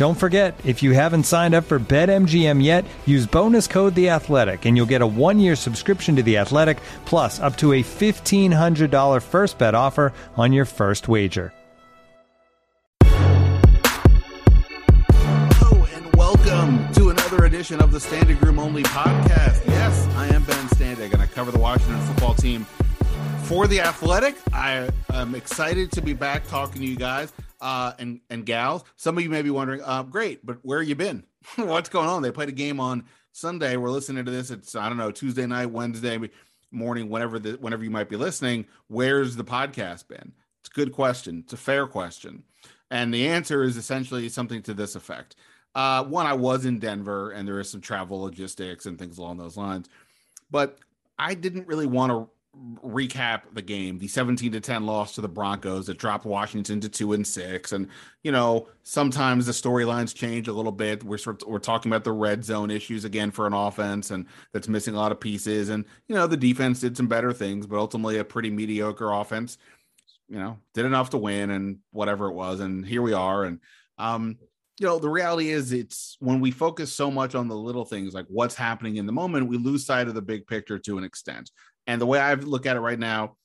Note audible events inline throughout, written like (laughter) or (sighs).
Don't forget, if you haven't signed up for BetMGM yet, use bonus code The Athletic, and you'll get a one-year subscription to The Athletic, plus up to a fifteen hundred dollar first bet offer on your first wager. Hello and welcome to another edition of the Standing Room Only podcast. Yes, I am Ben Standig, and I cover the Washington football team for the Athletic. I am excited to be back talking to you guys uh, and and gals. Some of you may be wondering, uh, great, but where you been? (laughs) What's going on? They played a game on Sunday. We're listening to this. It's I don't know Tuesday night, Wednesday morning, whenever the whenever you might be listening. Where's the podcast been? It's a good question. It's a fair question, and the answer is essentially something to this effect. Uh, one, I was in Denver, and there is some travel logistics and things along those lines, but I didn't really want to recap the game the 17 to 10 loss to the broncos that dropped washington to 2 and 6 and you know sometimes the storylines change a little bit. We're sort of, we're talking about the red zone issues again for an offense and that's missing a lot of pieces. And you know the defense did some better things but ultimately a pretty mediocre offense you know did enough to win and whatever it was. And here we are. And um you know the reality is it's when we focus so much on the little things like what's happening in the moment we lose sight of the big picture to an extent and the way I look at it right now,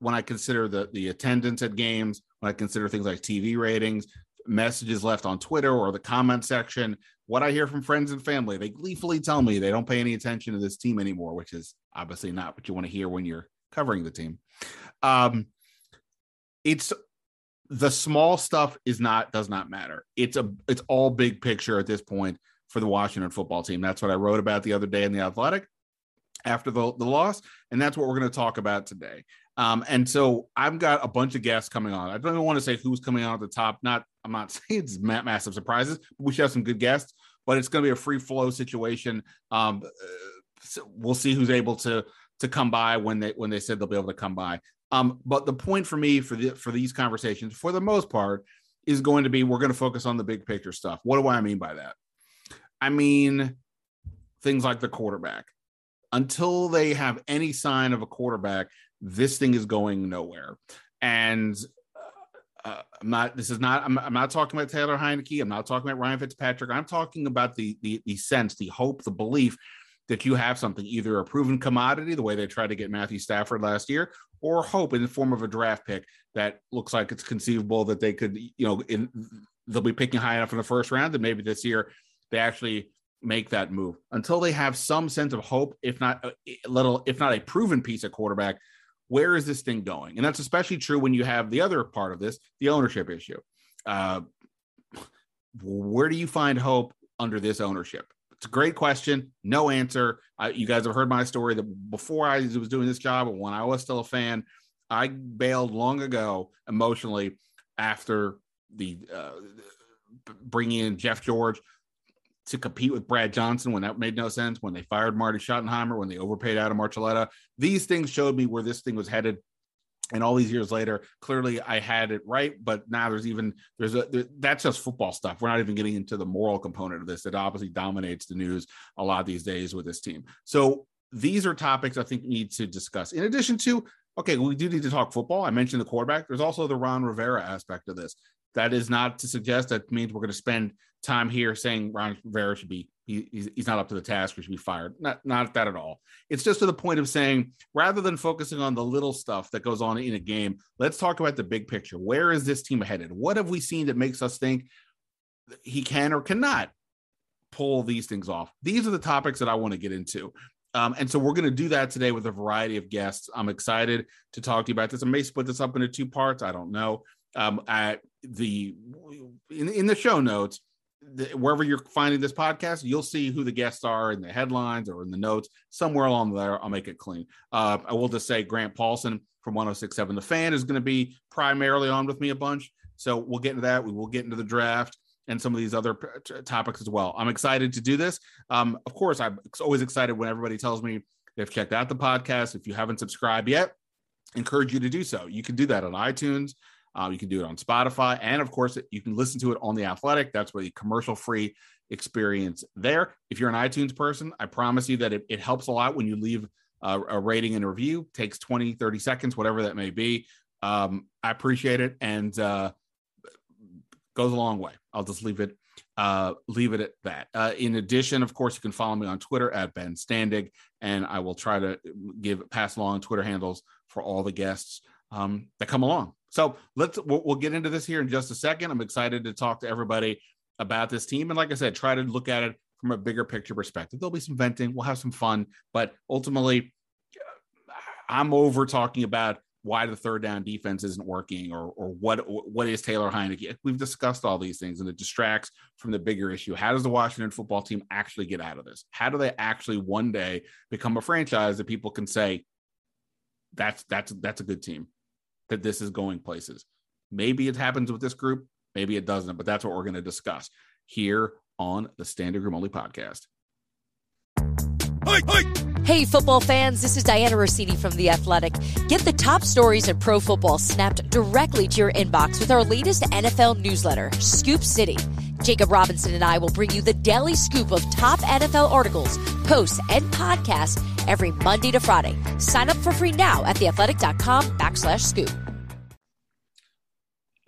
when I consider the the attendance at games, when I consider things like TV ratings, messages left on Twitter or the comment section, what I hear from friends and family, they gleefully tell me they don't pay any attention to this team anymore, which is obviously not what you want to hear when you're covering the team. Um, it's the small stuff is not does not matter. It's a it's all big picture at this point for the Washington football team. That's what I wrote about the other day in the Athletic after the, the loss. And that's what we're going to talk about today. Um, and so I've got a bunch of guests coming on. I don't even want to say who's coming on at the top. Not, I'm not (laughs) saying it's massive surprises, but we should have some good guests, but it's going to be a free flow situation. Um, so we'll see who's able to, to come by when they, when they said they'll be able to come by. Um, but the point for me for the, for these conversations, for the most part, is going to be we're going to focus on the big picture stuff. What do I mean by that? I mean things like the quarterback until they have any sign of a quarterback, this thing is going nowhere. And uh, uh, I'm not. This is not. I'm, I'm, not talking about Taylor Heinicke. I'm not talking about Ryan Fitzpatrick. I'm talking about the, the the sense, the hope, the belief that you have something, either a proven commodity, the way they tried to get Matthew Stafford last year, or hope in the form of a draft pick that looks like it's conceivable that they could, you know, in, they'll be picking high enough in the first round that maybe this year they actually make that move until they have some sense of hope, if not a uh, little, if not a proven piece of quarterback. Where is this thing going? And that's especially true when you have the other part of this, the ownership issue. Uh, where do you find hope under this ownership? It's a great question. No answer. Uh, you guys have heard my story that before I was doing this job, when I was still a fan, I bailed long ago emotionally after the uh, bringing in Jeff George to compete with Brad Johnson when that made no sense, when they fired Marty Schottenheimer, when they overpaid Adam Archuleta. These things showed me where this thing was headed. And all these years later, clearly I had it right. But now there's even there's a there, that's just football stuff. We're not even getting into the moral component of this that obviously dominates the news a lot these days with this team. So these are topics I think we need to discuss. In addition to okay, we do need to talk football. I mentioned the quarterback. There's also the Ron Rivera aspect of this. That is not to suggest that means we're going to spend time here saying Ron Rivera should be he, he's, he's not up to the task or should be fired. Not not that at all. It's just to the point of saying rather than focusing on the little stuff that goes on in a game, let's talk about the big picture. Where is this team headed? What have we seen that makes us think he can or cannot pull these things off. These are the topics that I want to get into. Um, and so we're going to do that today with a variety of guests. I'm excited to talk to you about this. I may split this up into two parts. I don't know. Um, at the in, in the show notes, the, wherever you're finding this podcast, you'll see who the guests are in the headlines or in the notes. Somewhere along there, I'll make it clean. Uh, I will just say Grant Paulsen from 1067 The Fan is going to be primarily on with me a bunch. So we'll get into that. We will get into the draft and some of these other topics as well. I'm excited to do this. Um, of course, I'm always excited when everybody tells me they've checked out the podcast. If you haven't subscribed yet, encourage you to do so. You can do that on iTunes. Uh, you can do it on Spotify, and of course, you can listen to it on the Athletic. That's where the commercial-free experience there. If you're an iTunes person, I promise you that it, it helps a lot when you leave a, a rating and review. It takes 20, 30 seconds, whatever that may be. Um, I appreciate it, and uh, goes a long way. I'll just leave it uh, leave it at that. Uh, in addition, of course, you can follow me on Twitter at Ben Standig, and I will try to give pass along Twitter handles for all the guests um, that come along. So let's we'll, get into this here in just a second. I'm excited to talk to everybody about this team, and like I said, try to look at it from a bigger picture perspective. There'll be some venting, we'll have some fun, but ultimately, I'm over talking about why the third down defense isn't working or or what what is Taylor Heinicke. We've discussed all these things and it distracts from the bigger issue. How does the Washington football team actually get out of this? How do they actually one day become a franchise that people can say that's that's that's a good team that this is going places. Maybe it happens with this group, maybe it doesn't, but that's what we're going to discuss here on the Standing Room Only podcast. Hey, football fans, this is Dianna Russini from The Athletic. Get the top stories in pro football snapped directly to your inbox with our latest NFL newsletter, Scoop City. Jacob Robinson and I will bring you the daily scoop of top NFL articles, posts, and podcasts every Monday to Friday. Sign up for free now at theathletic.com backslash scoop.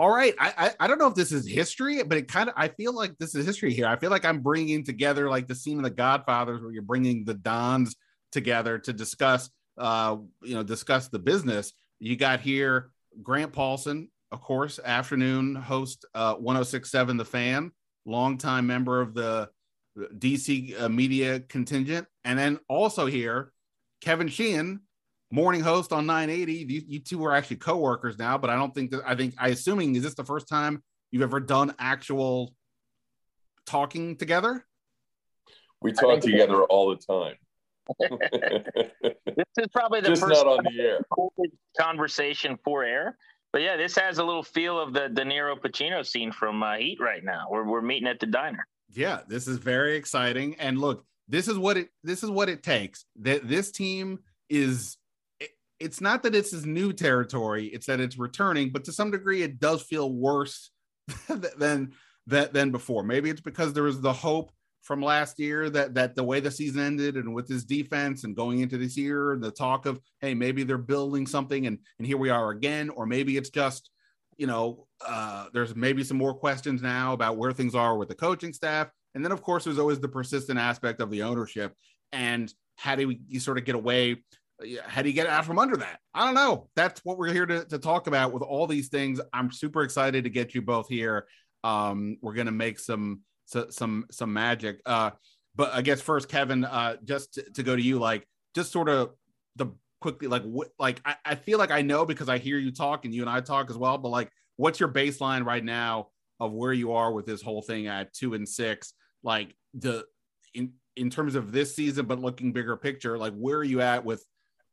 All right. I, I, I don't know if this is history, but it kind of I feel like this is history here. I feel like I'm bringing together like the scene of the Godfathers, where you're bringing the Dons together to discuss, uh, you know, discuss the business. You got here Grant Paulsen, of course, afternoon host, uh, 1067 The Fan, longtime member of the DC uh, media contingent, and then also here Kevin Sheehan, morning host on 980. You, you two are actually co-workers now, but I don't think that I think I assuming is this the first time you've ever done actual talking together? We talk together all the time. (laughs) this is probably the Just first not on the air. conversation for air. But yeah, this has a little feel of the De Niro Pacino scene from uh, Heat right now. We're we're meeting at the diner. Yeah, this is very exciting. And look, this is what it this is what it takes. That this team is it's not that it's his new territory, it's that it's returning, but to some degree it does feel worse (laughs) than than than before. Maybe it's because there was the hope from last year that that the way the season ended and with his defense and going into this year the talk of hey maybe they're building something and and here we are again or maybe it's just you know uh there's maybe some more questions now about where things are with the coaching staff and then of course there's always the persistent aspect of the ownership and how do you sort of get away how do you get out from under that? I don't know. That's what we're here to, to talk about with all these things. I'm super excited to get you both here. Um, we're gonna make some so, some some magic. Uh, but I guess first, Kevin, uh, just to, to go to you, like just sort of the quickly, like what, like I, I feel like I know because I hear you talk and you and I talk as well. But like, what's your baseline right now of where you are with this whole thing at two and six? Like the in in terms of this season, but looking bigger picture, like where are you at with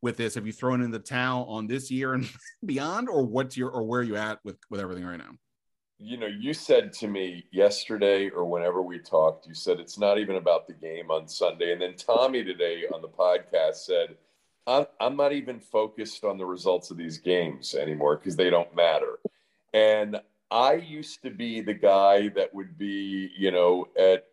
with this? Have you thrown in the towel on this year and (laughs) beyond, or what's your or where are you at with with everything right now? you know, you said to me yesterday or whenever we talked, you said it's not even about the game on Sunday. And then Tommy today on the podcast said, I'm, I'm not even focused on the results of these games anymore because they don't matter. And I used to be the guy that would be, you know, at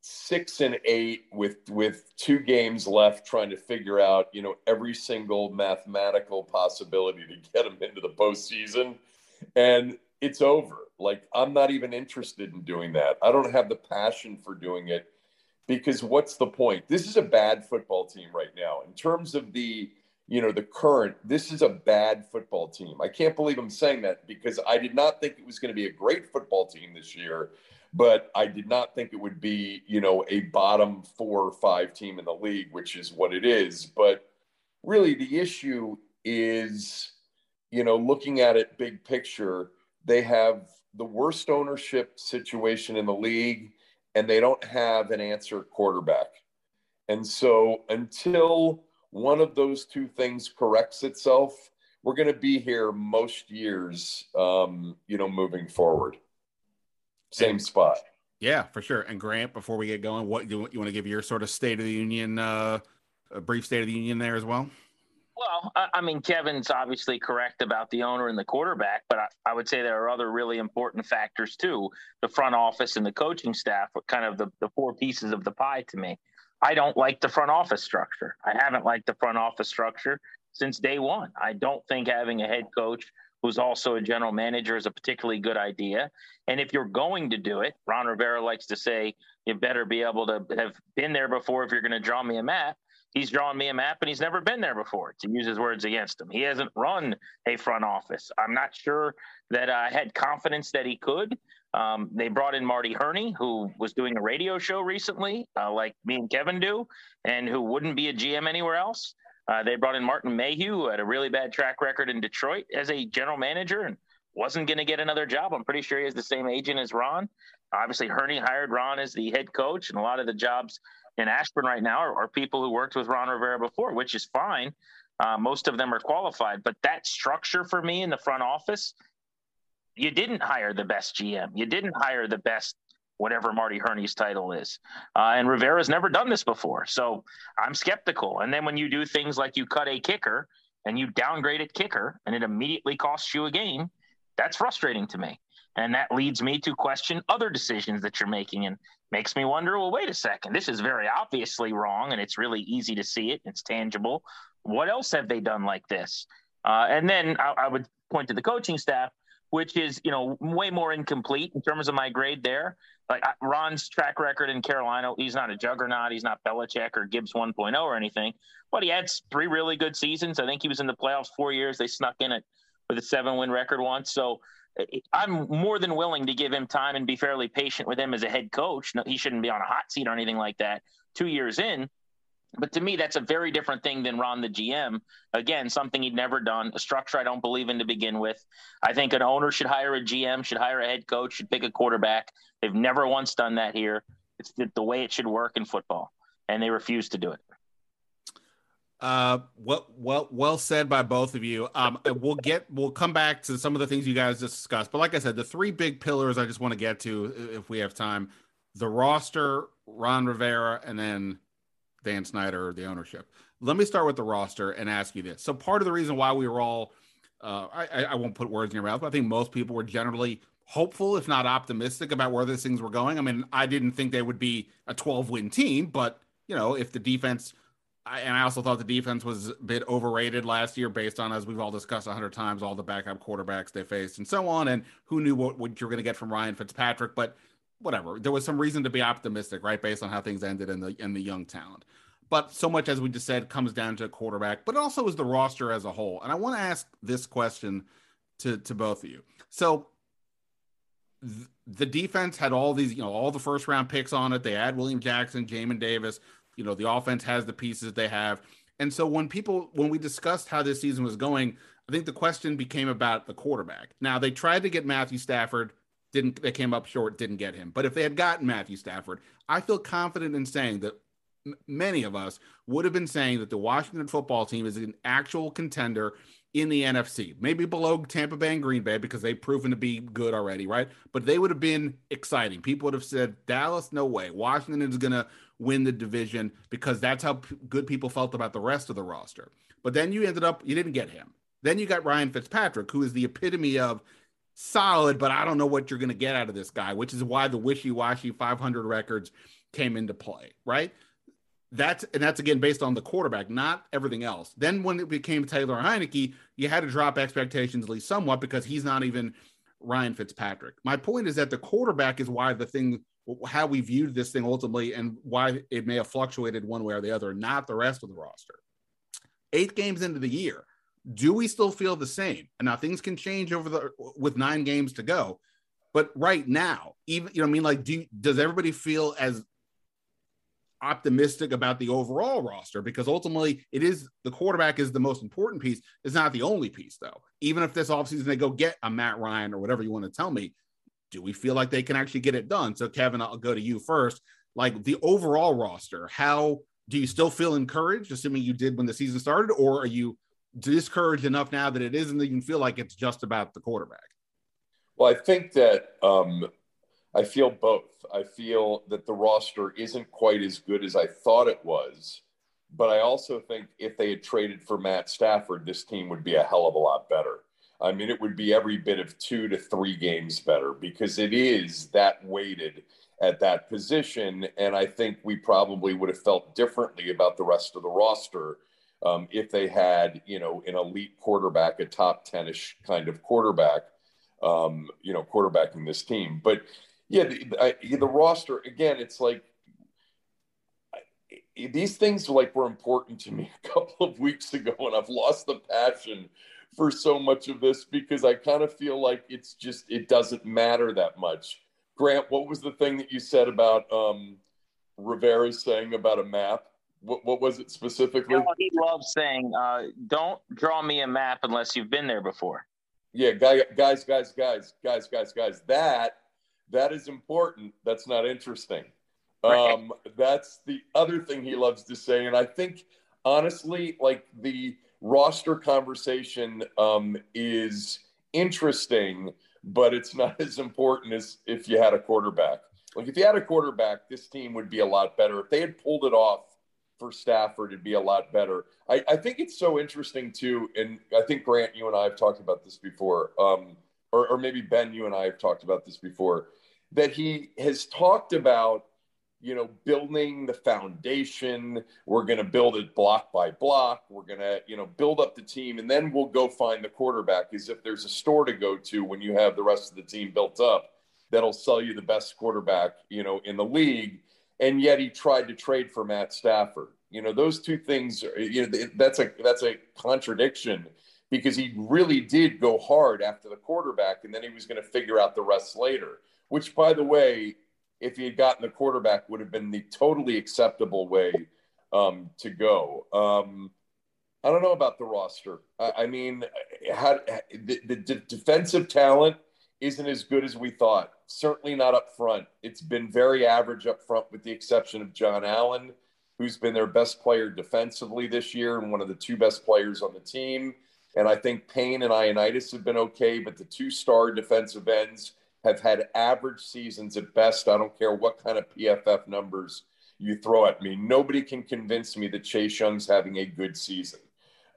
six and eight with with two games left, trying to figure out, you know, every single mathematical possibility to get them into the postseason. And it's over. Like, I'm not even interested in doing that. I don't have the passion for doing it because what's the point? This is a bad football team right now. In terms of the, you know, the current, this is a bad football team. I can't believe I'm saying that because I did not think it was going to be a great football team this year, but I did not think it would be, you know, a bottom four or five team in the league, which is what it is. But really, the issue is, you know, looking at it big picture, they have the worst ownership situation in the league and they don't have an answer quarterback. And so until one of those two things corrects itself, we're going to be here most years, um, you know, moving forward. Same and, spot. Yeah, for sure. And Grant, before we get going, what you, you want to give your sort of State of the Union, uh, a brief State of the Union there as well? Well, I, I mean, Kevin's obviously correct about the owner and the quarterback, but I, I, would say there are other really important factors too. The front office and the coaching staff are kind of the, the four pieces of the pie to me. I don't like the front office structure. I haven't liked the front office structure since day one. I don't think having a head coach who's also a general manager is a particularly good idea. And if you're going to do it, Ron Rivera likes to say, you better be able to have been there before if you're going to draw me a map he's drawn me a map and he's never been there before to use his words against him. He hasn't run a front office. I'm not sure that I had confidence that he could. Um, they brought in Marty Hurney, who was doing a radio show recently, uh, like me and Kevin do, and who wouldn't be a GM anywhere else. Uh, they brought in Martin Mayhew, who had a really bad track record in Detroit as a general manager and wasn't going to get another job. I'm pretty sure he has the same agent as Ron. Obviously, Hurney hired Ron as the head coach, and a lot of the jobs in Ashburn right now are, are people who worked with Ron Rivera before, which is fine. Uh, most of them are qualified, but that structure for me in the front office, you didn't hire the best GM. You didn't hire the best whatever Marty Hurney's title is. Uh, and Rivera's never done this before. So I'm skeptical. And then when you do things like you cut a kicker and you downgrade a kicker and it immediately costs you a game, that's frustrating to me. And that leads me to question other decisions that you're making and makes me wonder well, wait a second, this is very obviously wrong and it's really easy to see it, it's tangible. What else have they done like this? Uh, and then I, I, would point to the coaching staff, which is, you know, way more incomplete in terms of my grade there. Like Ron's track record in Carolina, he's not a juggernaut. He's not Belichick or Gibbs 1.0 or anything, but he had three really good seasons. I think he was in the playoffs four years. They snuck in it with a seven win record once. So I'm more than willing to give him time and be fairly patient with him as a head coach. No, he shouldn't be on a hot seat or anything like that two years in. But to me, that's a very different thing than Ron the GM. Again, something he'd never done, a structure I don't believe in to begin with. I think an owner should hire a GM, should hire a head coach, should pick a quarterback. They've never once done that here. It's the way it should work in football, and they refuse to do it. Uh, well, well, well said by both of you. Um, we'll get, we'll come back to some of the things you guys discussed. But like I said, the three big pillars I just want to get to, if we have time, the roster, Ron Rivera, and then Dan Snyder, the ownership. Let me start with the roster and ask you this. So part of the reason why we were all, uh, I, I won't put words in your mouth, but I think most people were generally hopeful, if not optimistic, about where these things were going. I mean, I didn't think they would be a 12 win team, but you know, if the defense and I also thought the defense was a bit overrated last year based on, as we've all discussed a hundred times, all the backup quarterbacks they faced and so on. And who knew what, what you're going to get from Ryan Fitzpatrick, but whatever. There was some reason to be optimistic, right? Based on how things ended in the, in the young talent. But so much, as we just said, comes down to a quarterback, but also is the roster as a whole. And I want to ask this question to, to both of you. So th- the defense had all these, you know, all the first round picks on it. They had William Jackson, Jamin Davis you know, the offense has the pieces they have. And so when people, when we discussed how this season was going, I think the question became about the quarterback. Now they tried to get Matthew Stafford, didn't, they came up short, didn't get him. But if they had gotten Matthew Stafford, I feel confident in saying that many of us would have been saying that the Washington football team is an actual contender in the NFC, maybe below Tampa Bay and Green Bay because they've proven to be good already, right? But they would have been exciting. People would have said, Dallas, no way. Washington is going to win the division because that's how p- good people felt about the rest of the roster. But then you ended up, you didn't get him. Then you got Ryan Fitzpatrick, who is the epitome of solid, but I don't know what you're going to get out of this guy, which is why the wishy washy 500 records came into play, right? That's and that's again based on the quarterback, not everything else. Then when it became Taylor Heinicke, you had to drop expectations at least somewhat because he's not even Ryan Fitzpatrick. My point is that the quarterback is why the thing how we viewed this thing ultimately and why it may have fluctuated one way or the other, not the rest of the roster. eight games into the year. Do we still feel the same? And now things can change over the with nine games to go. But right now, even you know, I mean, like, do does everybody feel as optimistic about the overall roster because ultimately it is the quarterback is the most important piece. It's not the only piece, though. Even if this offseason they go get a Matt Ryan or whatever you want to tell me, do we feel like they can actually get it done? So, Kevin, I'll go to you first. Like the overall roster, how do you still feel encouraged, assuming you did when the season started, or are you discouraged enough now that it isn't even feel like it's just about the quarterback? Well, I think that um, I feel both. I feel that the roster isn't quite as good as I thought it was. But I also think if they had traded for Matt Stafford, this team would be a hell of a lot better. I mean, it would be every bit of two to three games better because it is that weighted at that position. And I think we probably would have felt differently about the rest of the roster um, if they had, you know, an elite quarterback, a top 10 ish kind of quarterback, um, you know, quarterbacking this team. But yeah, the, I, the roster again. It's like I, these things like were important to me (laughs) a couple of weeks ago, and I've lost the passion for so much of this because I kind of feel like it's just it doesn't matter that much. Grant, what was the thing that you said about um, Rivera saying about a map? What, what was it specifically? You know, he loves saying, uh, "Don't draw me a map unless you've been there before." Yeah, guys, guys, guys, guys, guys, guys, guys. That that is important. That's not interesting. Right. Um, that's the other thing he loves to say. And I think, honestly, like the roster conversation um, is interesting, but it's not (laughs) as important as if you had a quarterback. Like if you had a quarterback, this team would be a lot better. If they had pulled it off for Stafford, it'd be a lot better. I, I think it's so interesting too, and I think Grant, you and I have talked about this before, um, or, or maybe Ben, you and I have talked about this before that he has talked about you know building the foundation. We're going to build it block by block. We're going to you know build up the team and then we'll go find the quarterback as if there's a store to go to when you have the rest of the team built up that'll sell you the best quarterback you know in the league and yet he tried to trade for Matt Stafford you know those two things you know that's a that's a contradiction because he really did go hard after the quarterback and then he was going to figure out the rest later which, by the way, if he had gotten the quarterback, would have been the totally acceptable way um, to go. Um, I don't know about the roster. I, I mean, how, the, the defensive talent isn't as good as we thought. Certainly not up front. It's been very average up front, with the exception of John Allen, who's been their best player defensively this year and one of the two best players on the team. And I think Payne and Ioannidis have been okay, but the two star defensive ends have had average seasons at best. I don't care what kind of PFF numbers you throw at me. Nobody can convince me that Chase Young's having a good season.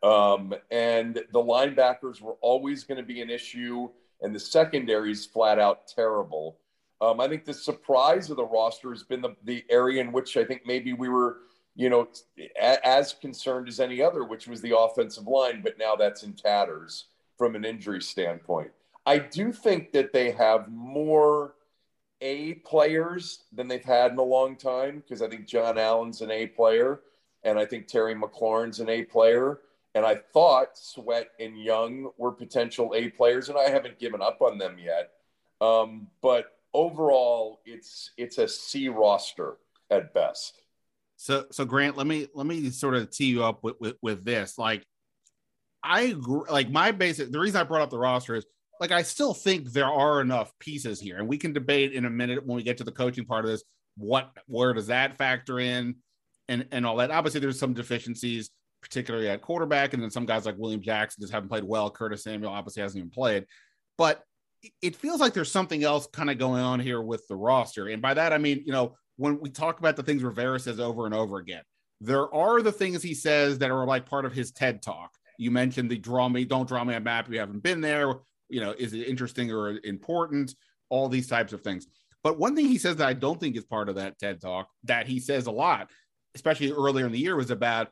Um, and the linebackers were always going to be an issue, and the secondary is flat out terrible. Um, I think the surprise of the roster has been the, the area in which I think maybe we were, you know, a, as concerned as any other, which was the offensive line, but now that's in tatters from an injury standpoint. I do think that they have more A players than they've had in a long time because I think John Allen's an A player and I think Terry McLaurin's an A player. And I thought Sweat and Young were potential A players, and I haven't given up on them yet. Um, but overall, it's it's a C roster at best. So, so Grant, let me let me sort of tee you up with with, with this. Like, I agree. Like my basic, the reason I brought up the roster is like I still think there are enough pieces here, and we can debate in a minute when we get to the coaching part of this. What where does that factor in, and and all that? Obviously, there's some deficiencies, particularly at quarterback, and then some guys like William Jackson just haven't played well. Curtis Samuel obviously hasn't even played, but it feels like there's something else kind of going on here with the roster, and by that I mean you know when we talk about the things Rivera says over and over again, there are the things he says that are like part of his TED talk. You mentioned the draw me, don't draw me a map. You haven't been there you know, is it interesting or important? All these types of things. But one thing he says that I don't think is part of that TED talk that he says a lot, especially earlier in the year, was about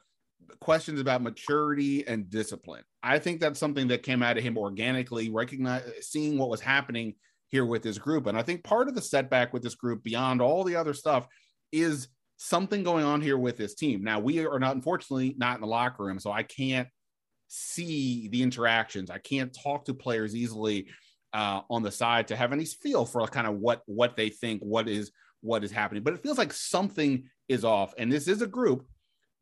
questions about maturity and discipline. I think that's something that came out of him organically, recognize seeing what was happening here with this group. And I think part of the setback with this group, beyond all the other stuff, is something going on here with this team. Now we are not, unfortunately, not in the locker room, so I can't see the interactions. I can't talk to players easily uh, on the side to have any feel for kind of what what they think, what is what is happening. But it feels like something is off, and this is a group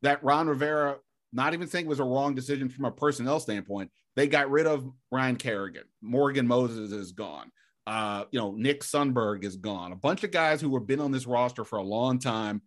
that Ron Rivera, not even saying was a wrong decision from a personnel standpoint. They got rid of Ryan Kerrigan. Morgan Moses is gone. Uh, you know, Nick Sundberg is gone. A bunch of guys who have been on this roster for a long time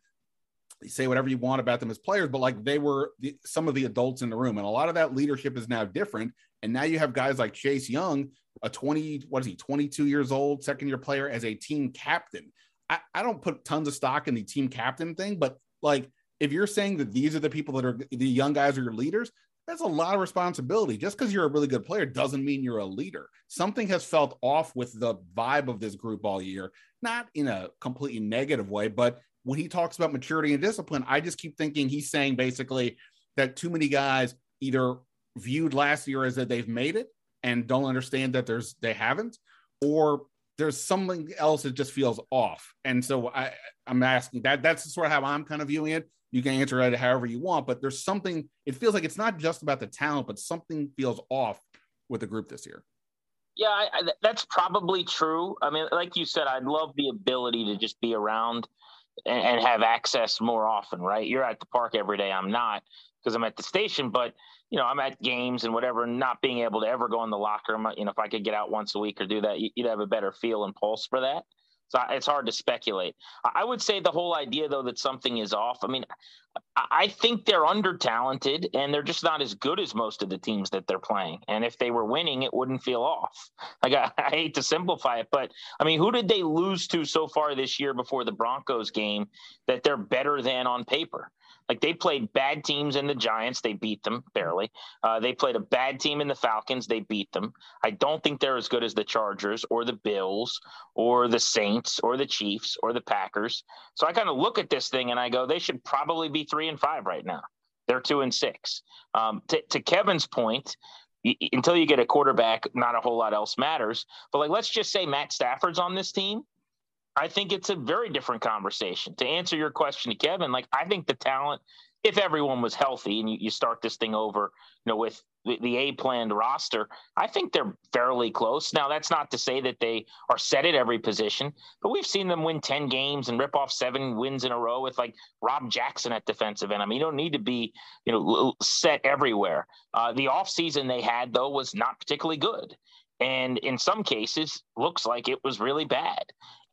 you say whatever you want about them as players, but like they were the, some of the adults in the room, and a lot of that leadership is now different. And now you have guys like Chase Young, a 20, what is he, 22 years old, second year player as a team captain. I, I don't put tons of stock in the team captain thing, but like if you're saying that these are the people that are the young guys are your leaders, that's a lot of responsibility. Just because you're a really good player doesn't mean you're a leader. Something has felt off with the vibe of this group all year, not in a completely negative way, but when he talks about maturity and discipline, I just keep thinking he's saying basically that too many guys either viewed last year as that they've made it and don't understand that there's they haven't, or there's something else that just feels off. And so I, I'm asking that that's sort of how I'm kind of viewing it. You can answer it however you want, but there's something, it feels like it's not just about the talent, but something feels off with the group this year. Yeah, I, I, that's probably true. I mean, like you said, I'd love the ability to just be around and, and have access more often, right? You're at the park every day. I'm not because I'm at the station, but you know, I'm at games and whatever, not being able to ever go in the locker room. You know, if I could get out once a week or do that, you'd have a better feel and pulse for that. So it's hard to speculate. I would say the whole idea, though, that something is off. I mean, I think they're under talented and they're just not as good as most of the teams that they're playing. And if they were winning, it wouldn't feel off. Like I, (laughs) I hate to simplify it, but I mean, who did they lose to so far this year before the Broncos game that they're better than on paper? Like they played bad teams in the Giants, they beat them barely. Uh, they played a bad team in the Falcons, they beat them. I don't think they're as good as the Chargers or the Bills or the Saints or the Chiefs or the Packers. So I kind of look at this thing and I go, they should probably be three and five right now. They're two and six. Um, to, to Kevin's point, until you get a quarterback, not a whole lot else matters. But like, let's just say Matt Stafford's on this team. I think it's a very different conversation. To answer your question to Kevin, like I think the talent, if everyone was healthy and you, you start this thing over, you know, with the, the A planned roster, I think they're fairly close. Now, that's not to say that they are set at every position, but we've seen them win 10 games and rip off seven wins in a row with like Rob Jackson at defensive end. I mean, you don't need to be, you know, set everywhere. Uh, the offseason they had, though, was not particularly good and in some cases looks like it was really bad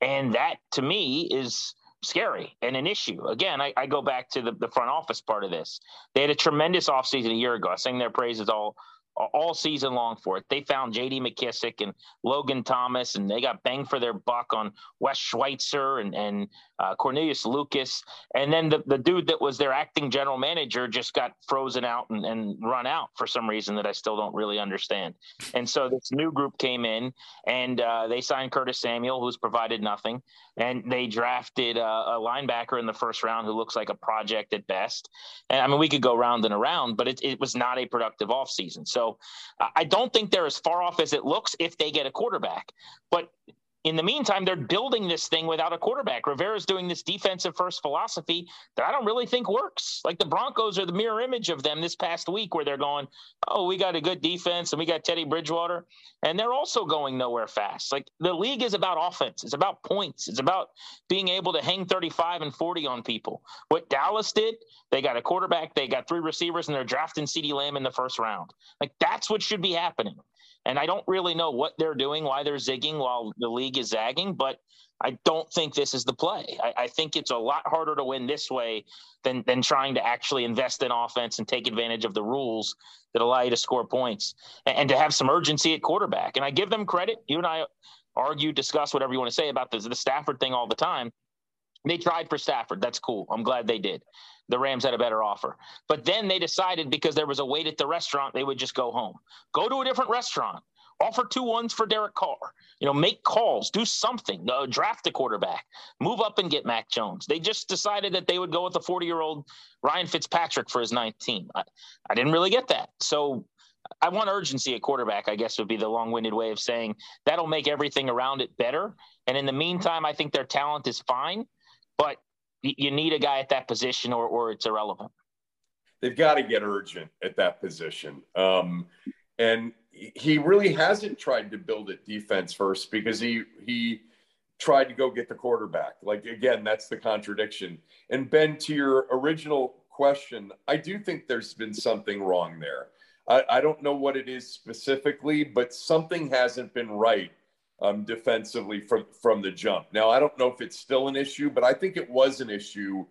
and that to me is scary and an issue. Again, I, I go back to the, the front office part of this. They had a tremendous offseason a year ago. I sing their praises all all season long for it. They found J.D. McKissic and Logan Thomas, and they got bang for their buck on Wes Schweitzer and and uh, Cornelius Lucas, and then the, the dude that was their acting general manager just got frozen out and, and run out for some reason that I still don't really understand. And so this new group came in, and uh, they signed Curtis Samuel, who's provided nothing, and they drafted uh, a linebacker in the first round who looks like a project at best. And I mean, we could go round and around, but it, it was not a productive offseason. So so I don't think they're as far off as it looks if they get a quarterback. But in the meantime, they're building this thing without a quarterback. Rivera's doing this defensive first philosophy that I don't really think works. Like the Broncos are the mirror image of them this past week, where they're going, Oh, we got a good defense and we got Teddy Bridgewater. And they're also going nowhere fast. Like the league is about offense, it's about points, it's about being able to hang 35 and 40 on people. What Dallas did, they got a quarterback, they got three receivers, and they're drafting CeeDee Lamb in the first round. Like that's what should be happening. And I don't really know what they're doing, why they're zigging while the league is zagging, but I don't think this is the play. I, I, think it's a lot harder to win this way than than trying to actually invest in offense and take advantage of the rules that allow you to score points and, and to have some urgency at quarterback. And I give them credit. You and I argue, discuss whatever you want to say about the Stafford thing all the time. They tried for Stafford. That's cool. I'm glad they did the Rams had a better offer. But then they decided because there was a wait at the restaurant, they would just go home. Go to a different restaurant. Offer two ones for Derek Carr. You know, make calls, do something, uh, draft a quarterback, move up and get Mac Jones. They just decided that they would go with the 40 year old Ryan Fitzpatrick for his ninth team. I, I didn't really get that. So I want urgency at quarterback, I guess would be the long winded way of saying that'll make everything around it better. And in the meantime, I think their talent is fine. But you need a guy at that position or, or it's irrelevant. They've got to get urgent at that position. Um, and he really hasn't tried to build it defense first because he he tried to go get the quarterback. Like again, that's the contradiction. And Ben, to your original question, I do think there's been something wrong there. I, I don't know what it is specifically, but something hasn't been right um, defensively from from the jump. Now I don't know if it's still an issue, but I think it was an issue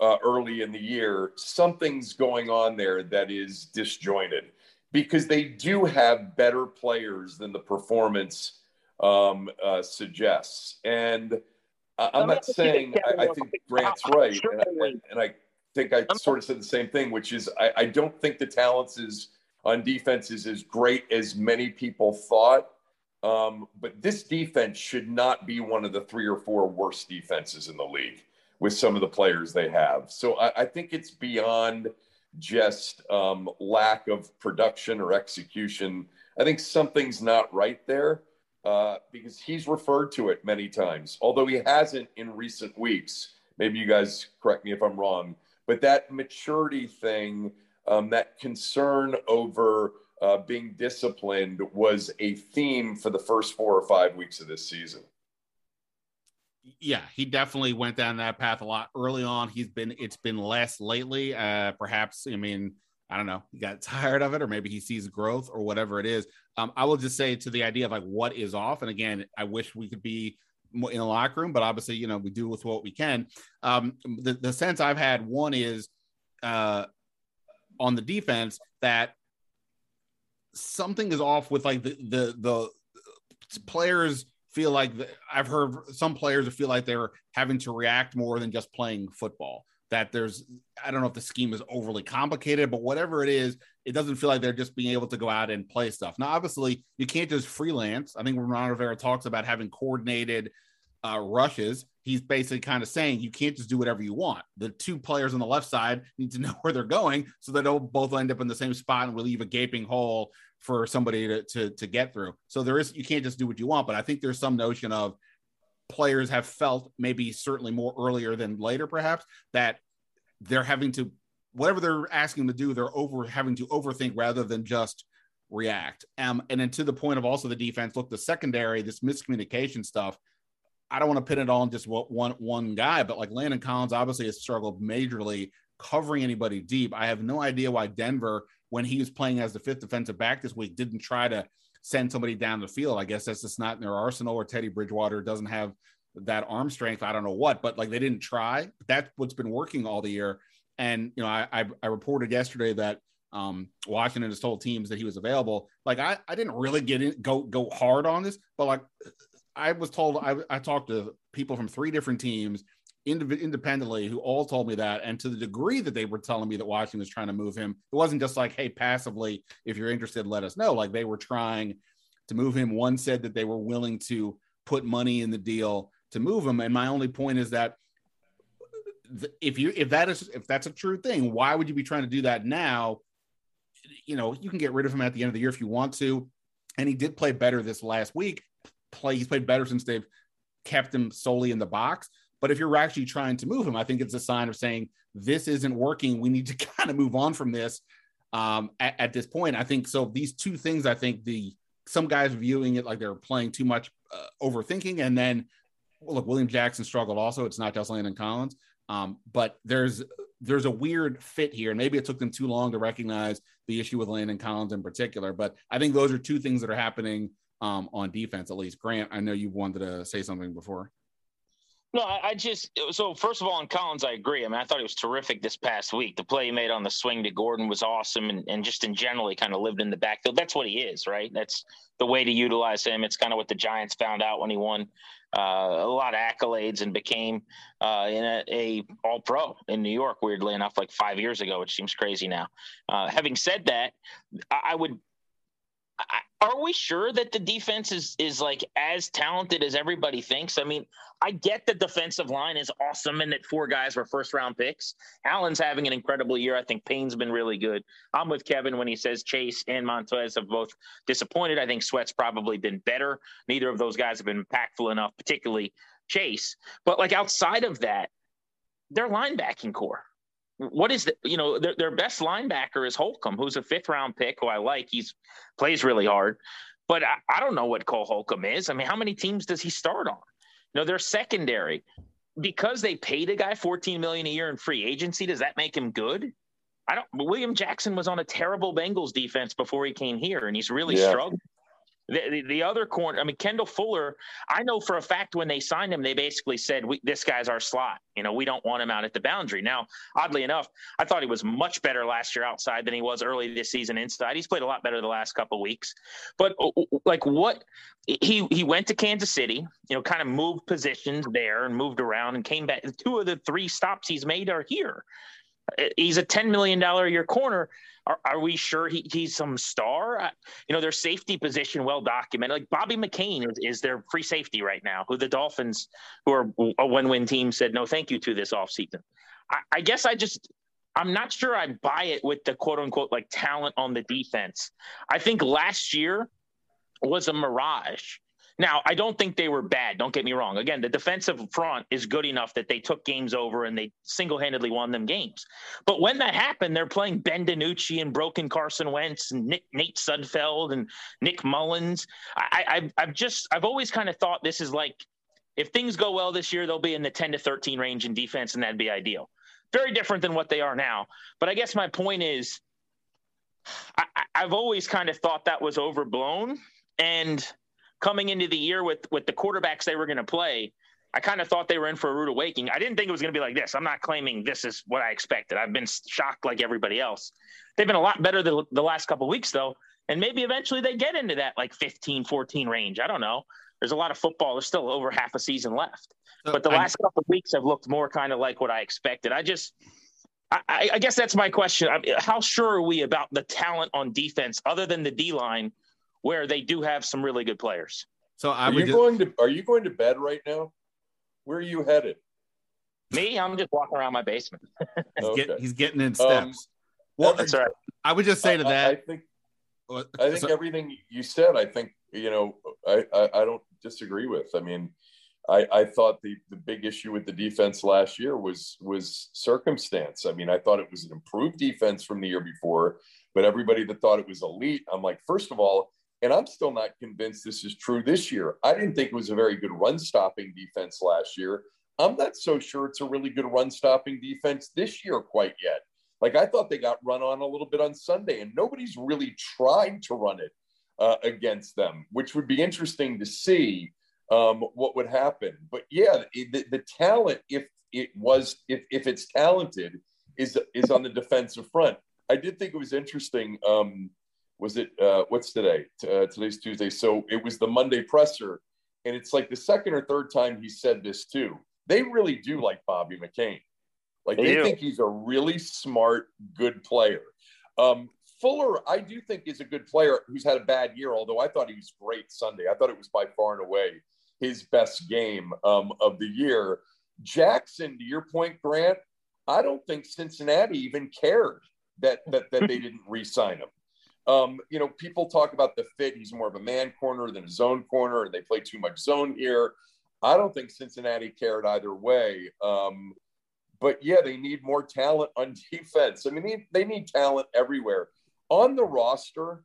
uh, early in the year. Something's going on there that is disjointed because they do have better players than the performance um, uh, suggests. And I'm not saying I, I think Grant's right, and I, and I think I sort of said the same thing, which is I, I don't think the talents is on defense is as great as many people thought. Um, but this defense should not be one of the three or four worst defenses in the league with some of the players they have. So I, I think it's beyond just um, lack of production or execution. I think something's not right there uh, because he's referred to it many times, although he hasn't in recent weeks. Maybe you guys correct me if I'm wrong, but that maturity thing, um, that concern over uh, being disciplined was a theme for the first four or five weeks of this season yeah, he definitely went down that path a lot early on. He's been it's been less lately. Uh, perhaps I mean I don't know. He got (laughs) tired of it, or maybe he sees growth, or whatever it is. Um, I will just say to the idea of like what is off, and again, I wish we could be in the locker room, but obviously, you know, we do with what we can. Um, the the sense I've had one is uh, on the defense that something is off with like the the the players feel like the, I've heard some players feel like they're having to react more than just playing football. That there's, I don't know if the scheme is overly complicated, but whatever it is, it doesn't feel like they're just being able to go out and play stuff. Now, obviously, you can't just freelance. I think Ron Rivera talks about having coordinated uh, rushes. He's basically kind of saying you can't just do whatever you want. The two players on the left side need to (laughs) know where they're going so they don't both end up in the same spot and we leave a gaping hole for somebody to, to, to get through. So there is, you can't just do what you want, but I think there's some notion of players have felt maybe certainly more earlier than later, perhaps that they're having to, whatever they're asking to do, they're over having to overthink rather than just react. Um, and then to the point of also the defense, look, the secondary, this miscommunication stuff, I don't want to pin it all on just one one guy, but like Landon Collins obviously has struggled majorly covering anybody deep. I have no idea why Denver when he was playing as the fifth defensive back this week, didn't try to send somebody down the field. I guess that's just not in their arsenal, or Teddy Bridgewater doesn't have that arm strength. I don't know what, but like they didn't try. That's what's been working all the year. And you know, I I, I reported yesterday that um, Washington has told teams that he was available. Like I, I didn't really get in go go hard on this, but like I was told I, I talked to people from three different teams independently who all told me that. And to the degree that they were telling me that Washington was trying to move him, it wasn't just like, hey, passively, if you're interested, let us know. Like they were trying to move him. One said that they were willing to put money in the deal to move him. And my only point is that if you if that is if that's a true thing, why would you be trying to do that now? You know, you can get rid of him at the end of the year if you want to. And he did play better this last week. Play he's played better since they've kept him solely in the box. But if you're actually trying to move him, I think it's a sign of saying this isn't working. We need to (laughs) kind of move on from this um, at, at, this point. I think so. These two things, I think the some guys viewing it like they're playing too much uh, overthinking, and then well, look, William Jackson struggled also. It's not just Landon Collins, um, but there's there's a weird fit here, and maybe it took them too long to recognize the issue with Landon Collins in particular. But I think those are two things that are happening um, on defense, at least. Grant, I know you wanted to say something before. No, I, I, just so first of all on Collins, I agree. I mean, I thought he was terrific this past week. The play he made on the swing to Gordon was awesome, and, and just in general, he kind of lived in the backfield. That's what he is, right? That's the way to utilize him. It's kind of what the Giants found out when he won uh, a lot of accolades and became uh, in a, a, All Pro in New York. Weirdly enough, like five years ago, which seems crazy now. Uh, having said that, I, I would are we sure that the defense is is like as talented as everybody thinks? I mean, I get the defensive line is awesome and that four guys were first round picks. Allen's having an incredible year. I think Payne's been really good. I'm with Kevin when he says Chase and Montez have both disappointed. I think Sweat's probably been better. Neither of those guys have been impactful enough, particularly Chase. But like outside of that, their linebacking corps. What is the you know their, their best linebacker is Holcomb, who's a fifth round pick who I like. He's plays really hard, but I, I don't know what Cole Holcomb is. I mean, how many teams does he start on? You know, their secondary because they paid a guy 14 million a year in free agency. Does that make him good? I don't. William Jackson was on a terrible Bengals defense before he came here, and he's really yeah. struggled. The, the, the, other corner, I mean, Kendall Fuller, I know for a fact when they signed him, they basically said, This guy's our slot. You know, we don't want him out at the boundary. Now, oddly enough, I thought he was much better last year outside than he was early this season inside. He's played a lot better the last couple weeks. But, like, what he, he went to Kansas City, you know, kind of moved positions there and moved around and came back. Two of the three stops he's made are here. He's a $10 million a year corner. Are, are we sure he, he's some star? you know, their safety position well documented. Like Bobby McCain is, is their free safety right now, who the Dolphins, who are a one win team, said no thank you to this offseason. I, I guess I just, I'm not sure I buy it with the quote unquote like talent on the defense. I think last year was a mirage now, I don't think they were bad. Don't get me wrong. Again, the defensive front is good enough that they took games over and they single handedly won them games. But when that happened, they're playing Ben DiNucci and broken Carson Wentz and Nick, Nate Sudfeld and Nick Mullens. I, I, I've just, I've always kind of thought this is like, if things go well this year, they'll be in the 10 to 13 range in defense, and that'd be ideal. Very different than what they are now. But I guess my point is, I, I've always kind of thought that was overblown. And coming into the year with with the quarterbacks they were going to play, I kind of thought they were in for a rude awakening. I didn't think it was going to be like this. I'm not claiming this is what I expected. I've been shocked like everybody else. They've been a lot better the, the last couple weeks though, and maybe eventually they get into that like 15, 14 range. I don't know. There's a lot of football. There's still over half a season left, so but the I, last couple weeks have looked more kind of like what I expected. I just. I, I guess that's my question. How sure are we about the talent on defense, other than the D line, where they do have some really good players. So I are you just... going to are you going to bed right now? Where are you headed? Me, I'm just walking around my basement. (laughs) he's, okay. get, he's, getting in um, steps. Um, well, that's right. I would just say to that. I, I think I think so, everything you said. I think you know. I, I, I don't disagree with. I mean, I, I thought the the big issue with the defense last year was was circumstance. I mean, I thought it was an improved defense from the year before, but everybody that thought it was elite, I'm like, first of all, and I'm still not convinced this is true this year. I didn't think it was a very good run stopping defense last year. I'm not so sure it's a really good run stopping defense this year quite yet. Like I thought they got run on a little bit on Sunday, and nobody's really tried to run it uh, against them, which would be interesting to see um, what would happen. But yeah, the, the talent, if it was, if, if it's talented, is is on the defensive front. I did think it was interesting. Um, was it uh, what's today? Uh, today's Tuesday, so it was the Monday presser, and it's like the second or third time he said this too. They really do like Bobby McCain, like they, they think he's a really smart, good player. Um, Fuller, I do think is a good player who's had a bad year. Although I thought he was great Sunday, I thought it was by far and away his best game um, of the year. Jackson, to your point, Grant, I don't think Cincinnati even cared that that, that they (laughs) didn't re-sign him. Um, you know, people talk about the fit. He's more of a man corner than a zone corner, and they play too much zone here. I don't think Cincinnati cared either way. Um, but yeah, they need more talent on (laughs) defense. I mean, they, they need talent everywhere. On the roster,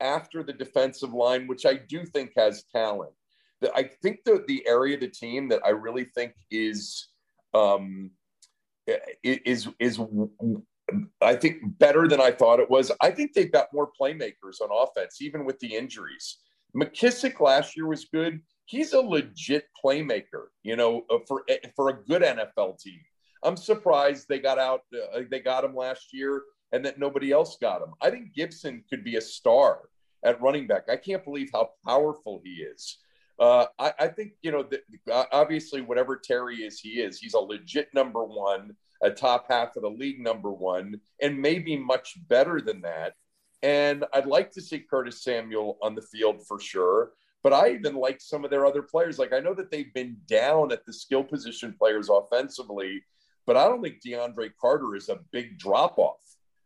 after the defensive line, which I do think has talent, the, I think the, the area of the team that I really think is um, is is I think better than I thought it was. I think they've got more playmakers on offense, even with the injuries. McKissic last year was good. He's a legit playmaker, you know, uh, for eh, for a good NFL team. I'm surprised they got out, uh, they got him last year, and that nobody else got him. I think Gibson could be a star at running back. I can't believe how powerful he is. Uh, I, I, think you know, the, obviously, whatever Terry is, he is. He's a legit number one a top half of the league number one, and maybe much better than that. And I'd like to see Curtis Samuel on the field for sure. But I even like some of their other players. Like I know that they've been down at the skill position players offensively, but I don't think DeAndre Carter is a big drop off.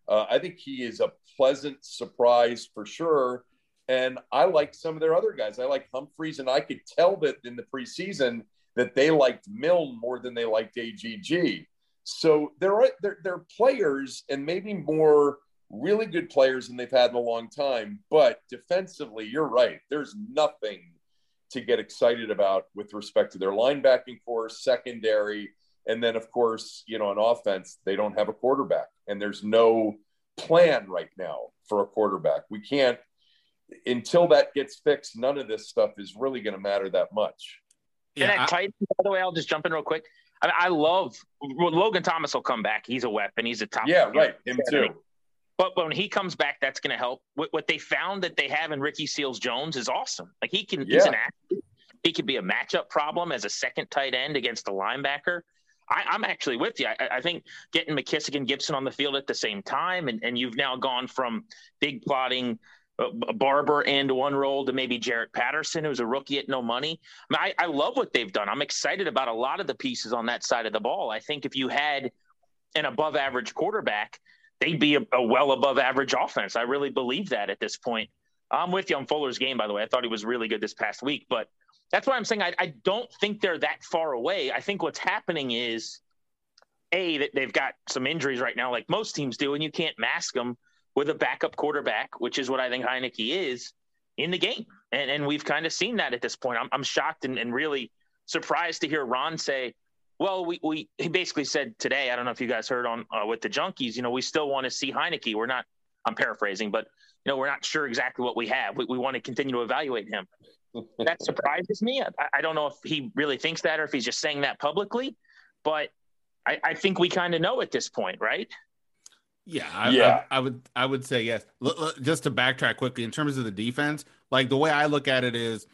Uh, I think he is a pleasant surprise for sure. And I like some of their other guys. I like Humphries, and I could tell that in the preseason that they liked Milne more than they liked AGG. So there are there, there are players and maybe more really good players than they've had in a long time. But defensively, you're right. There's nothing to get excited about with respect to their linebacking force, secondary, and then of course, you know, on offense, they don't have a quarterback, and there's no plan right now for a quarterback. We can't until that gets fixed. None of this stuff is really going to matter that much. Yeah, and at tight, by the way, I'll just jump in real quick. I, mean, I love Logan Thomas will come back. He's a weapon. He's a top. Yeah, right. Him too. But when he comes back, that's going to help. What, what, they found that they have in Ricky Seals Jones is awesome. Like he can, yeah. he's an athlete. He could be a matchup problem as a second tight end against a linebacker. I, am actually with you. I, I, think getting McKissic and Gibson on the field at the same time, and, and you've now gone from big plotting Barber and one role to maybe Jaret Patterson, who's a rookie at no money. I, mean, I, I love what they've done. I'm excited about a lot of the pieces on that side of the ball. I think if you had an above average quarterback, they'd be a, a, well above average offense. I really believe that at this point. I'm with you on Fuller's game, by the way. I thought he was really good this past week, but that's why I'm saying I, I don't think they're that far away. I think what's happening is a that they've got some injuries right now, like most teams do, and you can't mask them with a backup quarterback, which is what I think Heinicke is in the game. And and we've kind of seen that at this point. I'm, I'm shocked and, and really surprised to hear Ron say, well, we, we he basically said today, I don't know if you guys heard on uh, with the junkies, you know, we still want to see Heinicke. We're not, I'm paraphrasing, but you know, we're not sure exactly what we have. We, we want to continue to evaluate him. that (laughs) surprises me. I, I, don't know if he really thinks that or if he's just saying that publicly, but I, I think we kind of know at this point, right? Yeah, I, yeah. I, I, would I would say yes. L- l- just to backtrack quickly in terms of the defense, like the way I look at it is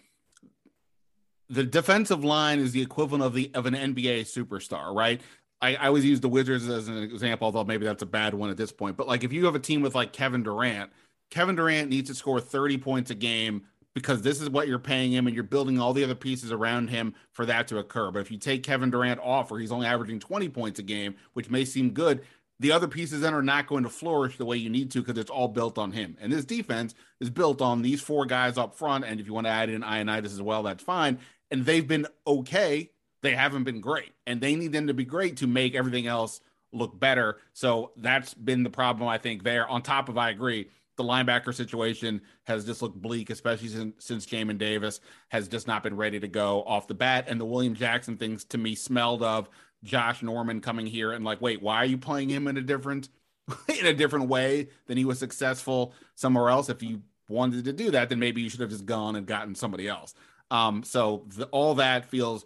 the defensive line is the equivalent of the of an NBA superstar, right? I, I always use the Wizards as an example, although maybe that's a bad one at this point. But like if you have a team with like Kevin Durant, Kevin Durant needs to score 30 points a game because this is what you're paying him and you're building all the other pieces around him for that to occur. But if you take Kevin Durant off or he's only averaging 20 points a game, which may seem good, the other pieces then are not going to flourish the way you need to because it's all built on him. And this defense is built on these four guys up front. And if you want to add in Ioannidis as well, that's fine and they've been okay. They haven't been great, and they need them to be great to make everything else look better. So that's been the problem, I think. There, on top of, I agree, the linebacker situation has just looked bleak, especially since, since Jamin Davis has just not been ready to go off the bat. And the William Jackson things to me smelled of Josh Norman coming here and like, wait, why are you playing him in a different (laughs) in a different way than he was successful somewhere else? If you wanted to do that, then maybe you should have just gone and gotten somebody else. Um, so the, all that feels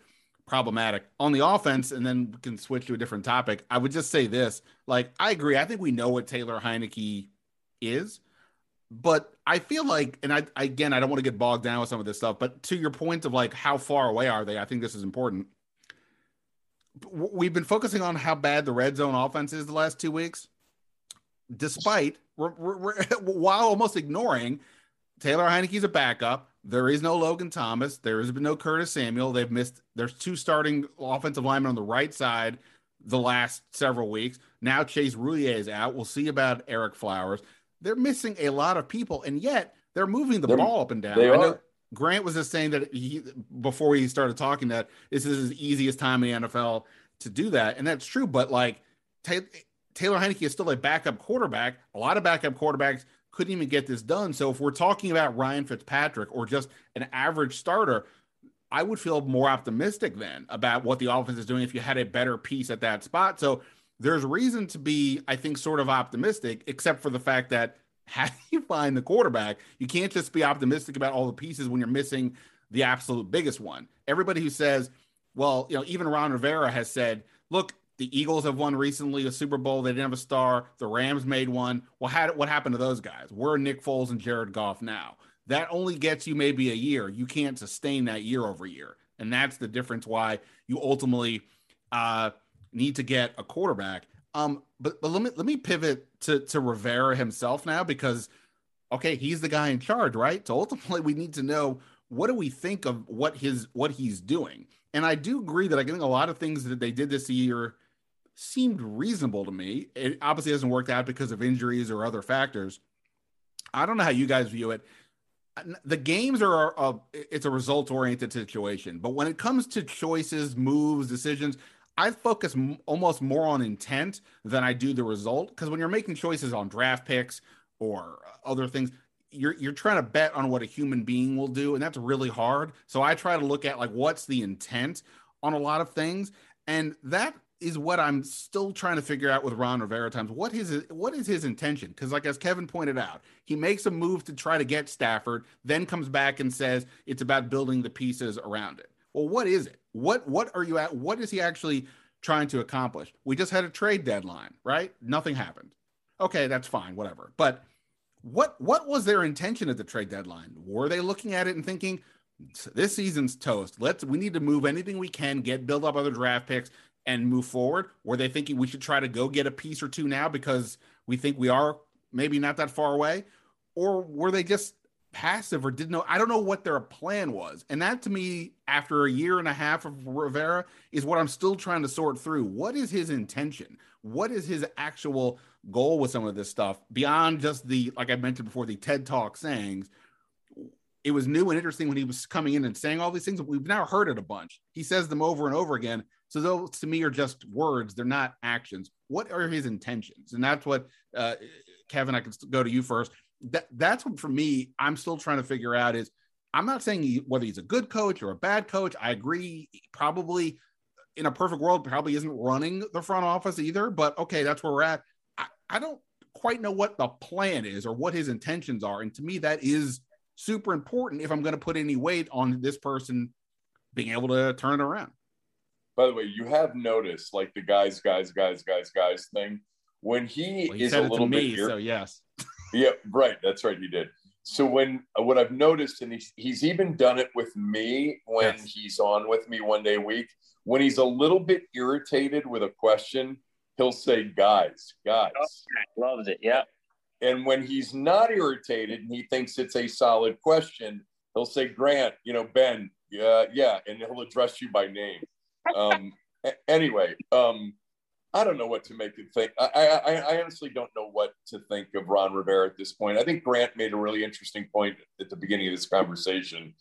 problematic on the offense. And then we can switch to a different topic. I would just say this: like, I agree. I think we know what Taylor Heinicke is, but I feel like, and I again, I don't want to get bogged down with some of this stuff. But to your point of like, how far away are they? I think this is important. We've been focusing on how bad the red zone offense is the last two weeks, despite we're, we're, (laughs) while almost ignoring Taylor Heinicke's a backup. There is no Logan Thomas. There has been no Curtis Samuel. They've missed. There's two starting offensive linemen on the right side the last several weeks. Now Chase Roullier is out. We'll see about Ereck Flowers. They're missing a lot of people, and yet they're moving the they're, ball up and down. They are. Grant was just saying that he before he started talking that this is his easiest time in the NFL to do that, and that's true. But like Taylor Heinicke is still a backup quarterback. A lot of backup quarterbacks couldn't even get this done. So if we're talking about Ryan Fitzpatrick or just an average starter, I would feel more optimistic then about what the offense is doing if you had a better piece at that spot. So there's reason to be, I think, sort of optimistic, except for the fact that how do you find the quarterback? You can't just be optimistic about all the pieces when you're missing the absolute biggest one. Everybody who says, well, you know, even Ron Rivera has said, look, the Eagles have won recently a Super Bowl. They didn't have a star. The Rams made one. Well, how, what happened to those guys? We're Nick Foles and Jared Goff now. That only gets you maybe a year. You can't sustain that year over year. And that's the difference why you ultimately uh, need to get a quarterback. Um, but but let me let me pivot to to Rivera himself now because okay, he's the guy in charge, right? So ultimately we need to know what do we think of what his what he's doing. And I do agree that I think a lot of things that they did this year seemed reasonable to me. It obviously hasn't worked out because of injuries or other factors. I don't know how you guys view it. The games are a, it's a result oriented situation, but when it comes to choices, moves, decisions, I focus m- almost more on intent than I do the result because when you're making choices on draft picks or uh, other things, you're you're trying to bet on what a human being will do, and that's really hard. So I try to look at like what's the intent on a lot of things, and that is what I'm still trying to figure out with Ron Rivera times. What his what is his intention? Because like as Kevin pointed out, he makes a move to try to get Stafford, then comes back and says it's about building the pieces around it. Well, what is it? What what are you at? What is he actually trying to accomplish? We just had a trade deadline, right? Nothing happened. Okay, that's fine, whatever. But what what was their intention at the trade deadline? Were they looking at it and thinking this season's toast? Let's we need to move anything we can, get build up other draft picks, and move forward? Were they thinking we should try to go get a piece or two now because we think we are maybe not that far away? Or were they just passive or didn't know? I don't know what their plan was. And that to me, after a year and a half of Rivera, is what I'm still trying to sort through. What is his intention? What is his actual goal with some of this stuff beyond just the, like I mentioned before, the TED Talk sayings? It was new and interesting when he was coming in and saying all these things. We've now heard it a bunch. He says them over and over again. So those to me are just words; they're not actions. What are his intentions? And that's what uh, Kevin. I can go to you first. That that's what for me. I'm still trying to figure out is. I'm not saying he, whether he's a good coach or a bad coach. I agree. Probably in a perfect world, probably isn't running the front office either. But okay, that's where we're at. I, I don't quite know what the plan is or what his intentions are. And to me, that is super important if I'm going to put any weight on this person being able to turn it around. By the way, you have noticed like the guys, guys, guys, guys, guys thing when he, well, he is a little me, bit. so yes. (laughs) yeah, right. That's right. He did. So when uh, what I've noticed, and he's he's even done it with me when yes. he's on with me one day a week. When he's a little bit irritated with a question, he'll say, "Guys, guys." Okay. Loves it. Yeah. And when he's not irritated and he thinks it's a solid question, he'll say, "Grant, you know, Ben, yeah, yeah," and he'll address you by name (laughs) um, anyway, um, I don't know what to make it think. I, I, I, honestly don't know what to think of Ron Rivera at this point. I think Grant made a really interesting point at the beginning of this conversation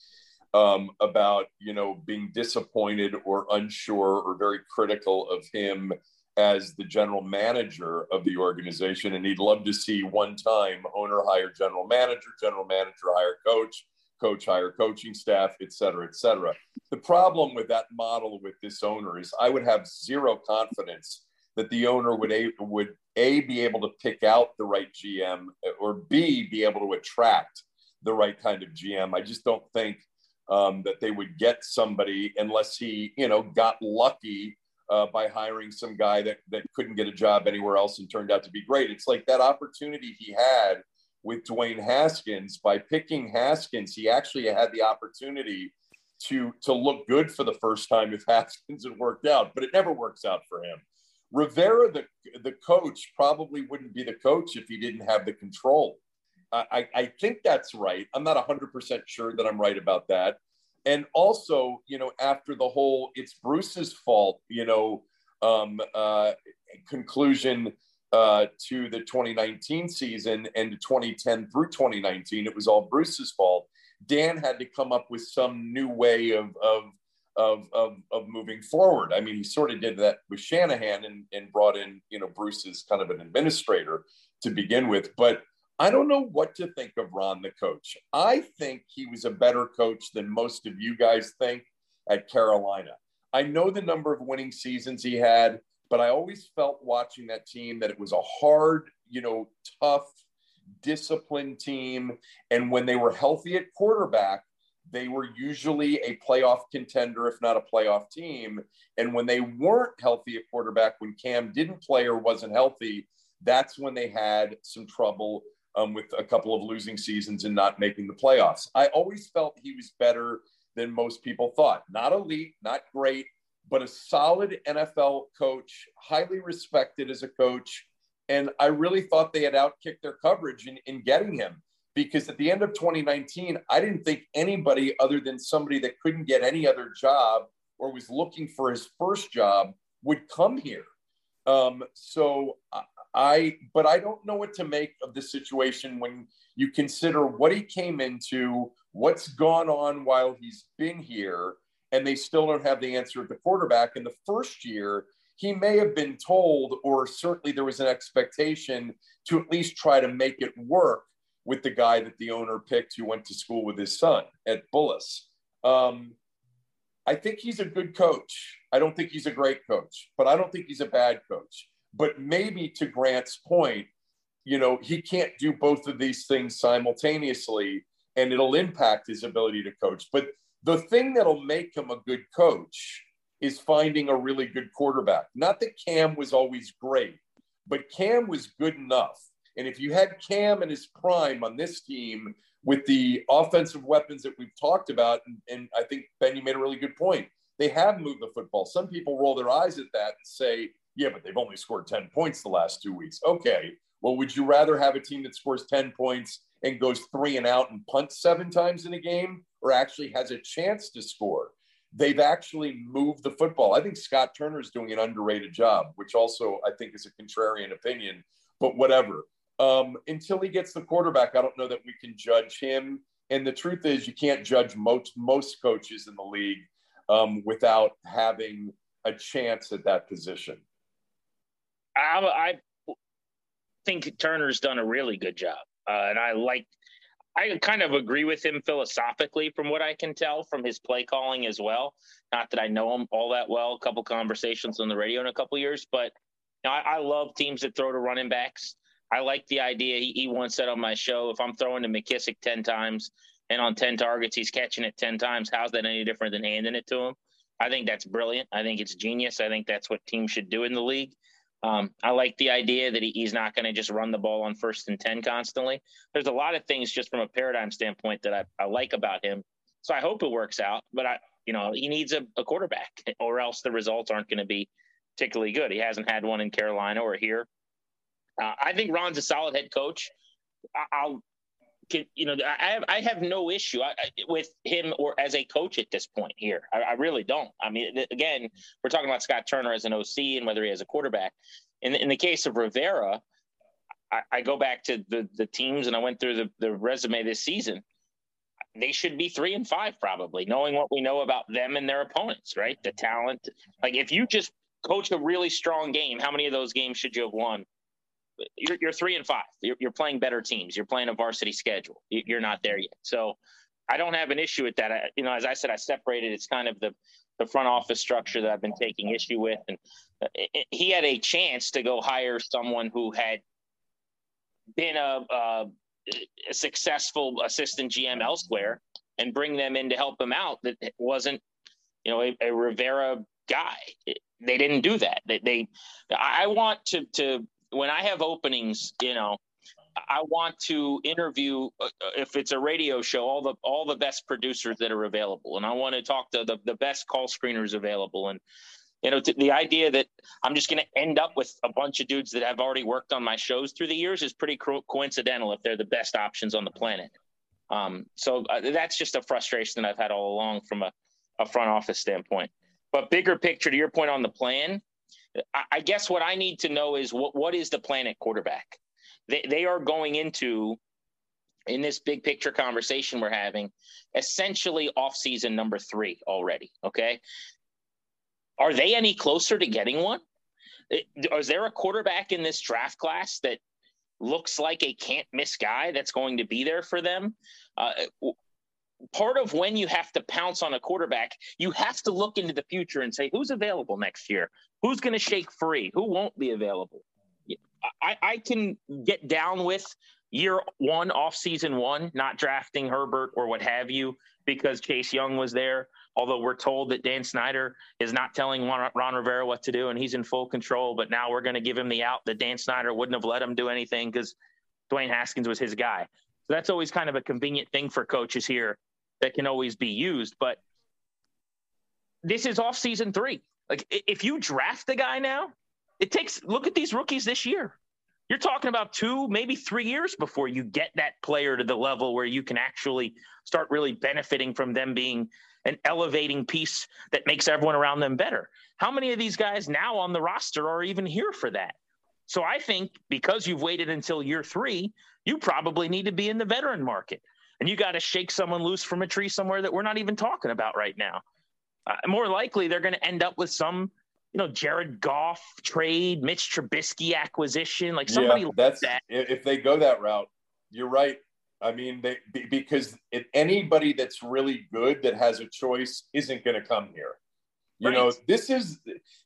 um, about you know being disappointed or unsure or very critical of him as the general manager of the organization, and he'd love to see one time owner hire general manager, general manager hire coach, coach hire coaching staff, et cetera, et cetera. The problem with that model with this owner is I would have zero confidence that the owner would a, would a be able to pick out the right GM or b be able to attract the right kind of GM. I just don't think um, that they would get somebody unless he you know got lucky uh, by hiring some guy that that couldn't get a job anywhere else and turned out to be great. It's like that opportunity he had with Dwayne Haskins. By picking Haskins, he actually had the opportunity to to look good for the first time if (laughs) Haskins had worked out, but it never works out for him. Rivera, the the coach, probably wouldn't be the coach if he didn't have the control. I, I think that's right. I'm not 100% sure that I'm right about that. And also, you know, after the whole it's Bruce's fault, you know, um, uh, conclusion uh, to the 2019 season and to 2010 through 2019, it was all Bruce's fault. Dan had to come up with some new way of of of of, of moving forward. I mean, he sort of did that with Shanahan and, and brought in you know Bruce as kind of an administrator to begin with, but. I don't know what to think of Ron, the coach. I think he was a better coach than most of you guys think at Carolina. I know the number of winning seasons he had, but I always felt watching that team that it was a hard, you know, tough, disciplined team. And when they were healthy at quarterback, they were usually a playoff contender, if not a playoff team. And when they weren't healthy at quarterback, when Cam didn't play or wasn't healthy, that's when they had some trouble um, with a couple of losing seasons and not making the playoffs. I always felt he was better than most people thought. Not elite, not great, but a solid NFL coach, highly respected as a coach. And I really thought they had outkicked their coverage in, in getting him because at the end of 2019, I didn't think anybody other than somebody that couldn't get any other job or was looking for his first job would come here. Um, so I, but I don't know what to make of the situation when you consider what he came into, what's gone on while he's been here, and they still don't have the answer at the quarterback. In the first year, he may have been told, or certainly there was an expectation to at least try to make it work with the guy that the owner picked who went to school with his son at Bullis. Um, I think he's a good coach. I don't think he's a great coach, but I don't think he's a bad coach. But maybe to Grant's point, you know, he can't do both of these things simultaneously and it'll impact his ability to coach. But the thing that'll make him a good coach is finding a really good quarterback. Not that Cam was always great, but Cam was good enough. And if you had Cam in his prime on this team with the offensive weapons that we've talked about, and, and I think Ben, you made a really good point. They have moved the football. Some people roll their eyes at that and say, yeah, but they've only scored 10 points the last two weeks. Okay. Well, would you rather have a team that scores 10 points and goes three and out and punts seven times in a game or actually has a chance to score? They've actually moved the football. I think Scott Turner is doing an underrated job, which also I think is a contrarian opinion, but whatever. Um, until he gets the quarterback, I don't know that we can judge him. And the truth is, you can't judge most most coaches in the league um, without having a chance at that position. I, I think Turner's done a really good job, uh, and I like. I kind of agree with him philosophically, from what I can tell from his play calling as well. Not that I know him all that well. A couple conversations on the radio in a couple years, but you know, I, I love teams that throw to running backs. I like the idea. He, he once said on my show, if I'm throwing to McKissic 10 times and on 10 targets, he's catching it 10 times, how's that any different than handing it to him? I think that's brilliant. I think it's genius. I think that's what teams should do in the league. Um, I like the idea that he, he's not going to just run the ball on first and 10 constantly. There's a lot of things just from a paradigm standpoint that I, I like about him. So I hope it works out, but I, you know, he needs a, a quarterback (laughs) or else the results aren't going to be particularly good. He hasn't had one in Carolina or here. Uh, I think Ron's a solid head coach. I, will can, you know, I have, I have no issue with him or as a coach at this point here. I, I, really don't. I mean, again, we're talking about Scott Turner as an OC and whether he has a quarterback. In, in the case of Rivera, I, I go back to the, the teams and I went through the, the resume this season. They should be three and five, probably, knowing what we know about them and their opponents, right? The talent. Like, if you just coach a really strong game, how many of those games should you have won? You're, you're three and five. You're, you're, playing better teams. You're playing a varsity schedule. You're not there yet. So I don't have an issue with that. I, you know, as I said, I separated. It's kind of the the front office structure that I've been taking issue with, and uh, he had a chance to go hire someone who had been a, a, a successful assistant GM elsewhere and bring them in to help him out. That wasn't, you know, a, a Rivera guy. they didn't do that. They, they I want to to when I have openings, you know, I want to interview uh, if it's a radio show all the all the best producers that are available, and I want to talk to the the best call screeners available, and you know the idea that I'm just going to end up with a bunch of dudes that have already worked on my shows through the years is pretty co- coincidental if they're the best options on the planet. Um, so uh, that's just a frustration that I've had all along from a, a front office standpoint. But bigger picture, to your point on the plan, I guess what I need to know is what what is the plan at quarterback? They they are going into in this big picture conversation we're having, essentially off season number three already. Okay. Are they any closer to getting one? Is there a quarterback in this draft class that looks like a can't miss guy that's going to be there for them? Uh, part of when you have to pounce on a quarterback, you have to look into the future and say, who's available next year? Who's going to shake free? Who won't be available? I, I can get down with year one, off season one, not drafting Herbert or what have you, because Chase Young was there. Although we're told that Dan Snyder is not telling Ron Rivera what to do and he's in full control, but now we're going to give him the out that Dan Snyder wouldn't have let him do anything because Dwayne Haskins was his guy. So that's always kind of a convenient thing for coaches here that can always be used. But this is off season three. Like if you draft the guy now, it takes look at these rookies this year. You're talking about two, maybe three years before you get that player to the level where you can actually start really benefiting from them being an elevating piece that makes everyone around them better. How many of these guys now on the roster are even here for that? So I think because you've waited until year three, you probably need to be in the veteran market and you got to shake someone loose from a tree somewhere that we're not even talking about right now. Uh, more likely, they're going to end up with some, you know, Jared Goff trade, Mitch Trubisky acquisition, like somebody yeah, that's, like that. If they go that route, you're right. I mean, they because if anybody that's really good that has a choice isn't going to come here. You right. know, this is,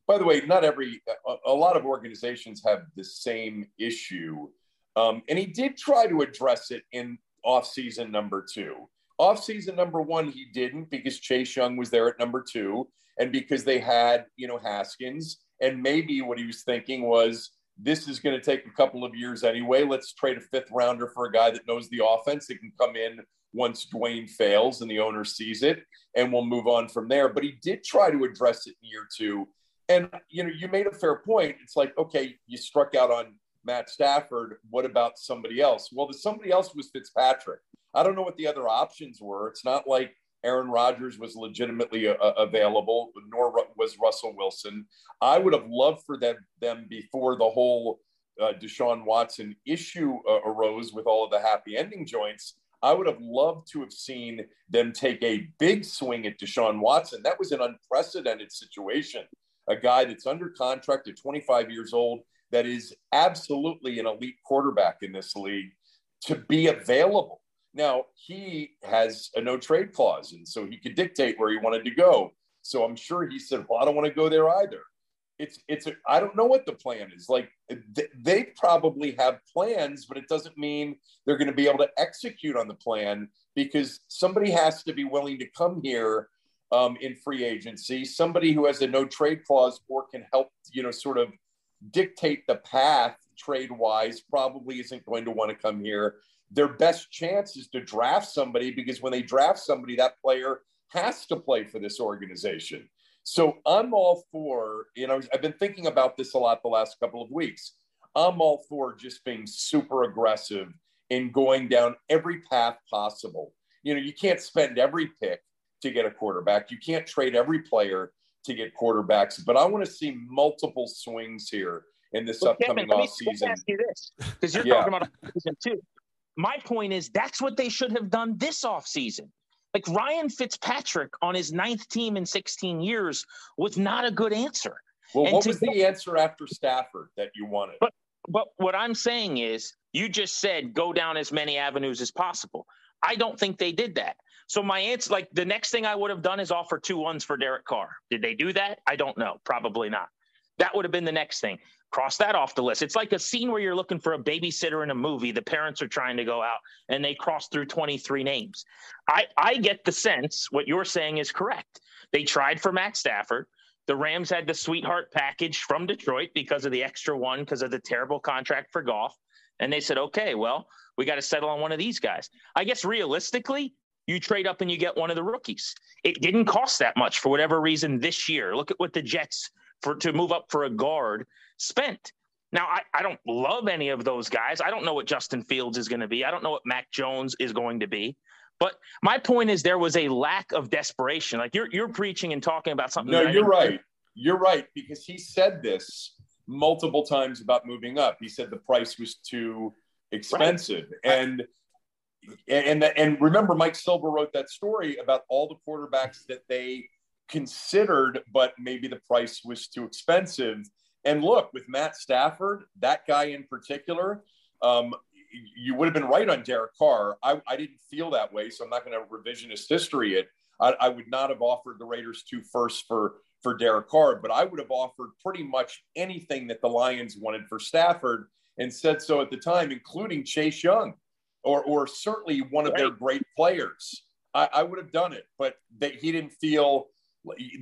by the way, not every, a, a, lot of organizations have the same issue. Um, and he did try to address it in offseason number two. Off season number one, he didn't because Chase Young was there at number two and because they had, you know, Haskins. And maybe what he was thinking was, this is going to take a couple of years anyway. Let's trade a fifth rounder for a guy that knows the offense that can come in once Dwayne fails and the owner sees it, and we'll move on from there. But he did try to address it in year two. And you know, you made a fair point. It's like, okay, you struck out on Matt Stafford. What about somebody else? Well, the somebody else was Fitzpatrick. I don't know what the other options were. It's not like Aaron Rodgers was legitimately uh, available, nor was Russell Wilson. I would have loved for them, them before the whole uh, Deshaun Watson issue uh, arose with all of the happy ending joints. I would have loved to have seen them take a big swing at Deshaun Watson. That was an unprecedented situation. A guy that's under contract at 25 years old, that is absolutely an elite quarterback in this league, to be available. Now, he has a no trade clause, and so he could dictate where he wanted to go. So I'm sure he said, Well, I don't want to go there either it's it's a, I don't know what the plan is. Like they probably have plans, but it doesn't mean they're going to be able to execute on the plan because somebody has to be willing to come here um, in free agency. Somebody who has a no trade clause or can help, you know, sort of dictate the path trade wise probably isn't going to want to come here. Their best chance is to draft somebody because when they draft somebody, that player has to play for this organization. So I'm all for, you know, I've been thinking about this a lot the last couple of weeks. I'm all for just being super aggressive in going down every path possible. You know, you can't spend every pick to get a quarterback. You can't trade every player to get quarterbacks, but I want to see multiple swings here in this well, upcoming Kevin, off season. ask you this because you're yeah. talking about season too. My point is that's what they should have done this off season. Like Ryan Fitzpatrick on his ninth team in 16 years was not a good answer. Well, and what was the answer after Stafford that you wanted? But, but what I'm saying is, you just said go down as many avenues as possible. I don't think they did that. So my answer, like the next thing I would have done is offer two ones for Derek Carr. Did they do that? I don't know. Probably not. That would have been the next thing. Cross that off the list. It's like a scene where you're looking for a babysitter in a movie. The parents are trying to go out and they cross through 23 names. I, I get the sense what you're saying is correct. They tried for Matt Stafford. The Rams had the sweetheart package from Detroit because of the extra one, because of the terrible contract for Goff. And they said, okay, well, we got to settle on one of these guys. I guess realistically, you trade up and you get one of the rookies. It didn't cost that much for whatever reason this year. Look at what the Jets for to move up for a guard spent. Now, I, I don't love any of those guys. I don't know what Justin Fields is going to be. I don't know what Mac Jones is going to be. But my point is there was a lack of desperation. Like you're you're preaching and talking about something. No, you're right. You're right because he said this multiple times about moving up. He said the price was too expensive, right. and and and remember, Mike Silver wrote that story about all the quarterbacks that they considered, but maybe the price was too expensive. And look, with Matt Stafford, that guy in particular, um, you would have been right on Derek Carr. I, I didn't feel that way, so I'm not going to revisionist history it. I, I, would not have offered the Raiders two first for for Derek Carr, but I would have offered pretty much anything that the Lions wanted for Stafford and said so at the time, including Chase Young, or or certainly one of right. their great players. I, I, would have done it, but that he didn't feel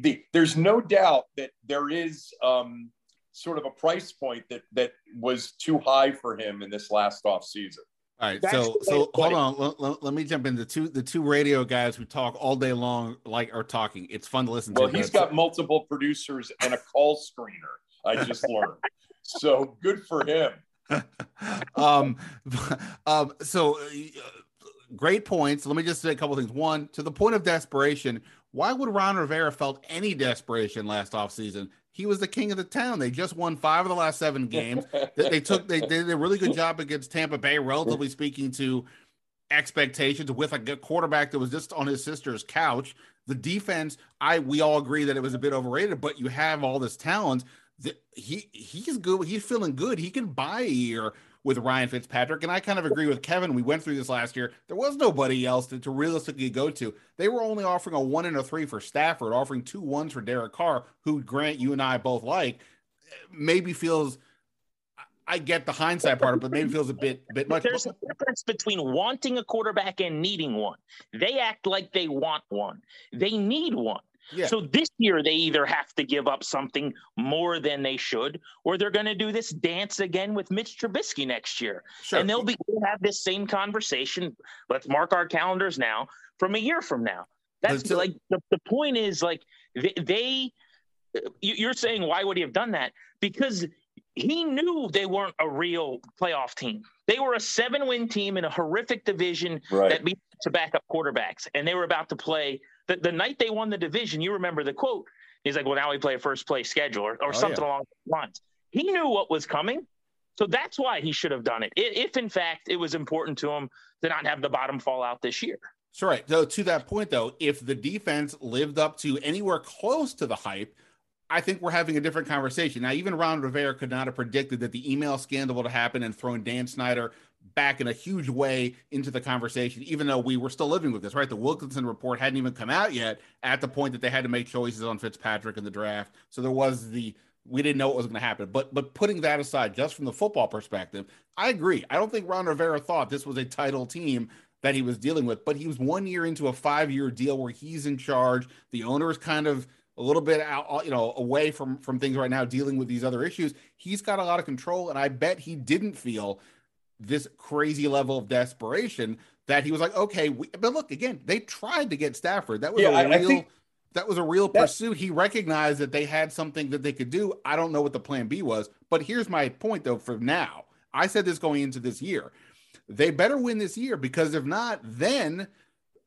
the, there's no doubt that there is um, sort of a price point that that was too high for him in this last off season. All right, That's so so hold on. Let, let, let, me jump in. The two the two radio guys who talk all day long like are talking. It's fun to listen well, to. Well, he's got multiple producers and a call screener. I just learned. (laughs) so good for him. Um, um, so uh, great points. Let me just say a couple things. One, to the point of desperation, why would Ron Rivera felt any desperation last offseason? He was the king of the town. They just won five of the last seven games. they took they, did a really good job against Tampa Bay, relatively speaking to expectations with a good quarterback that was just on his sister's couch. The defense, I we all agree that it was a bit overrated, but you have all this talent. He he's good. He's feeling good. He can buy a year with Ryan Fitzpatrick. And I kind of agree with Kevin. We went through this last year. There was nobody else to, to realistically go to. They were only offering a one and a three for Stafford, offering two ones for Derek Carr, who Grant, you and I both like. Maybe feels I get the hindsight part, but maybe feels a bit bit much. There's a difference between wanting a quarterback and needing one. They act like they want one. They need one. Yeah. So this year they either have to give up something more than they should, or they're going to do this dance again with Mitch Trubisky next year, sure. and they'll be we'll have this same conversation. Let's mark our calendars now from a year from now. That's so, like the, the point is like they, they you're saying why would he have done that? Because he knew they weren't a real playoff team. They were a seven win team in a horrific division right. that beat to backup quarterbacks, and they were about to play the, the night they won the division. You remember the quote? He's like, "Well, now we play a first place schedule or, or oh, something yeah. along those lines." He knew what was coming, so that's why he should have done it. If in fact it was important to him to not have the bottom fall out this year. That's right. So to that point, though, if the defense lived up to anywhere close to the hype I think we're having a different conversation. Now, even Ron Rivera could not have predicted that the email scandal would happen and thrown Dan Snyder back in a huge way into the conversation, even though we were still living with this, right? The Wilkinson report hadn't even come out yet at the point that they had to make choices on Fitzpatrick in the draft. So there was the we didn't know what was going to happen. But but putting that aside, just from the football perspective, I agree. I don't think Ron Rivera thought this was a title team that he was dealing with, but he was one year into a five year deal where he's in charge. The owner is kind of a little bit out, you know, away from from things right now, dealing with these other issues. He's got a lot of control, and I bet he didn't feel this crazy level of desperation that he was like, okay, we, but look again, they tried to get Stafford. That was yeah, a real. Think, that was a real pursuit. He recognized that they had something that they could do. I don't know what the plan B was, but here's my point though. For now, I said this going into this year, they better win this year because if not, then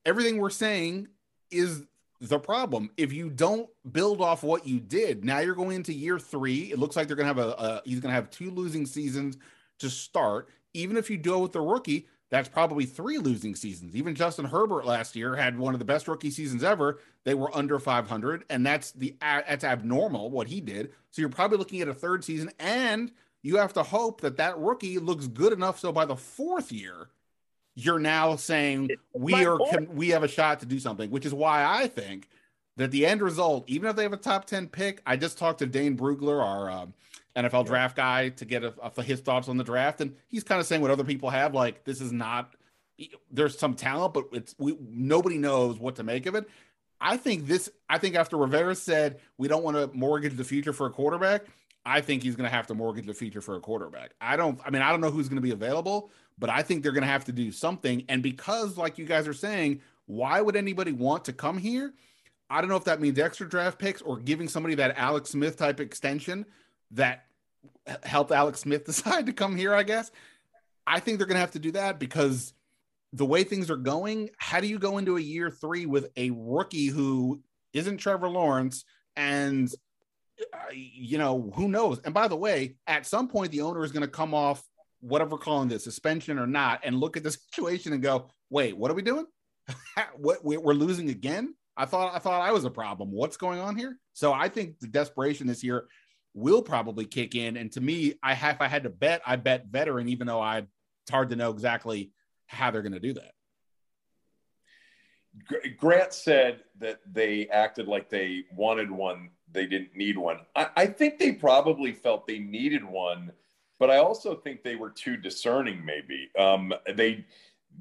everything we're saying is the problem. If you don't build off what you did, now you're going into year three. It looks like they're going to have a, a he's going to have two losing seasons to start. Even if you do it with the rookie, that's probably three losing seasons. Even Justin Herbert last year had one of the best rookie seasons ever. They were under 500, and that's the that's abnormal what he did. So you're probably looking at a third season, and you have to hope that that rookie looks good enough so by the fourth year you're now saying we are can, we have a shot to do something, which is why I think that the end result, even if they have a top ten pick, I just talked to Dane Brugler, our um, NFL draft guy, to get a, a, his thoughts on the draft, and he's kind of saying what other people have, like this is not. There's some talent, but it's we nobody knows what to make of it. I think this. I think after Rivera said we don't want to mortgage the future for a quarterback, I think he's going to have to mortgage the future for a quarterback. I don't. I mean, I don't know who's going to be available, but I think they're going to have to do something. And because, like you guys are saying, why would anybody want to come here? I don't know if that means extra draft picks or giving somebody that Alex Smith type extension that helped Alex Smith (laughs) decide to come here, I guess. I think they're going to have to do that because the way things are going, how do you go into a year three with a rookie who isn't Trevor Lawrence and uh, you know who knows? And by the way, at some point the owner is going to come off whatever calling this suspension or not and look at the (laughs) situation and go wait what are we doing (laughs) what we're losing again i thought i thought i was a problem what's going on here so i think the desperation this year will probably kick in. And to me i have i had to bet i bet veteran even though i it's hard to know exactly how they're going to do that. Grant said that they acted like they wanted one they didn't need one. I, I think they probably felt they needed one but I also think they were too discerning. Maybe. Um, they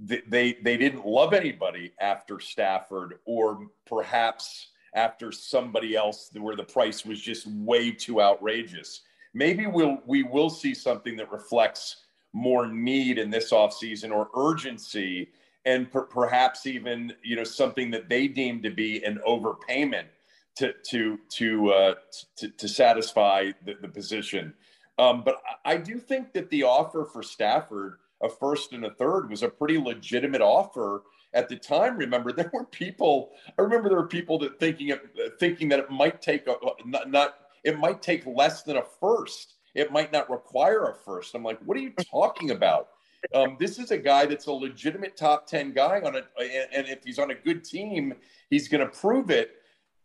they they didn't love anybody after Stafford, or perhaps after somebody else where the price was just way too outrageous. Maybe we'll we will see something that reflects more need in this offseason or urgency and per- perhaps even you know something that they deem to be an overpayment to to to uh, to, to satisfy the, the position. Um, but I do think that the offer for Stafford, a first and a third, was a pretty legitimate offer at the time. Remember, there were people. I remember there were people that thinking thinking that it might take a, not, not it might take less than a first. It might not require a first. I'm like, what are you talking about? Um, this is a guy that's a legitimate top 10 guy on it. And if he's on a good team, he's going to prove it.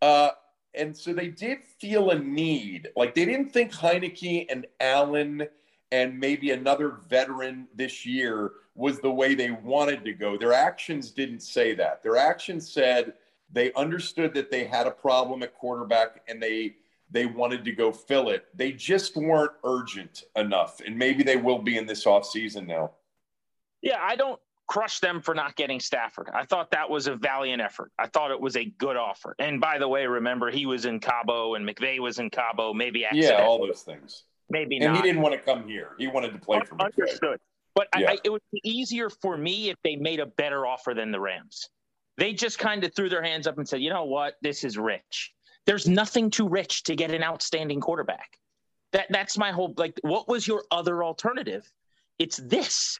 Uh, and so they did feel a need. Like they didn't think Heinicke and Allen and maybe another veteran this year was the way they wanted to go. Their actions didn't say that. Their actions said they understood that they had a problem at quarterback and they they wanted to go fill it. They just weren't urgent enough. And maybe they will be in this offseason now. Yeah, I don't crush them for not getting Stafford. I thought that was a valiant effort. I thought it was a good offer. And by the way, remember he was in Cabo and McVay was in Cabo. Maybe yeah, all those things. Maybe and not. he didn't want to come here. He wanted to play for McVay. Understood. But yeah. I, I, it would be easier for me if they made a better offer than the Rams. They just kind of threw their hands up and said, "You know what? This is rich. There's nothing too rich to get an outstanding quarterback." That that's my whole like. What was your other alternative? It's this.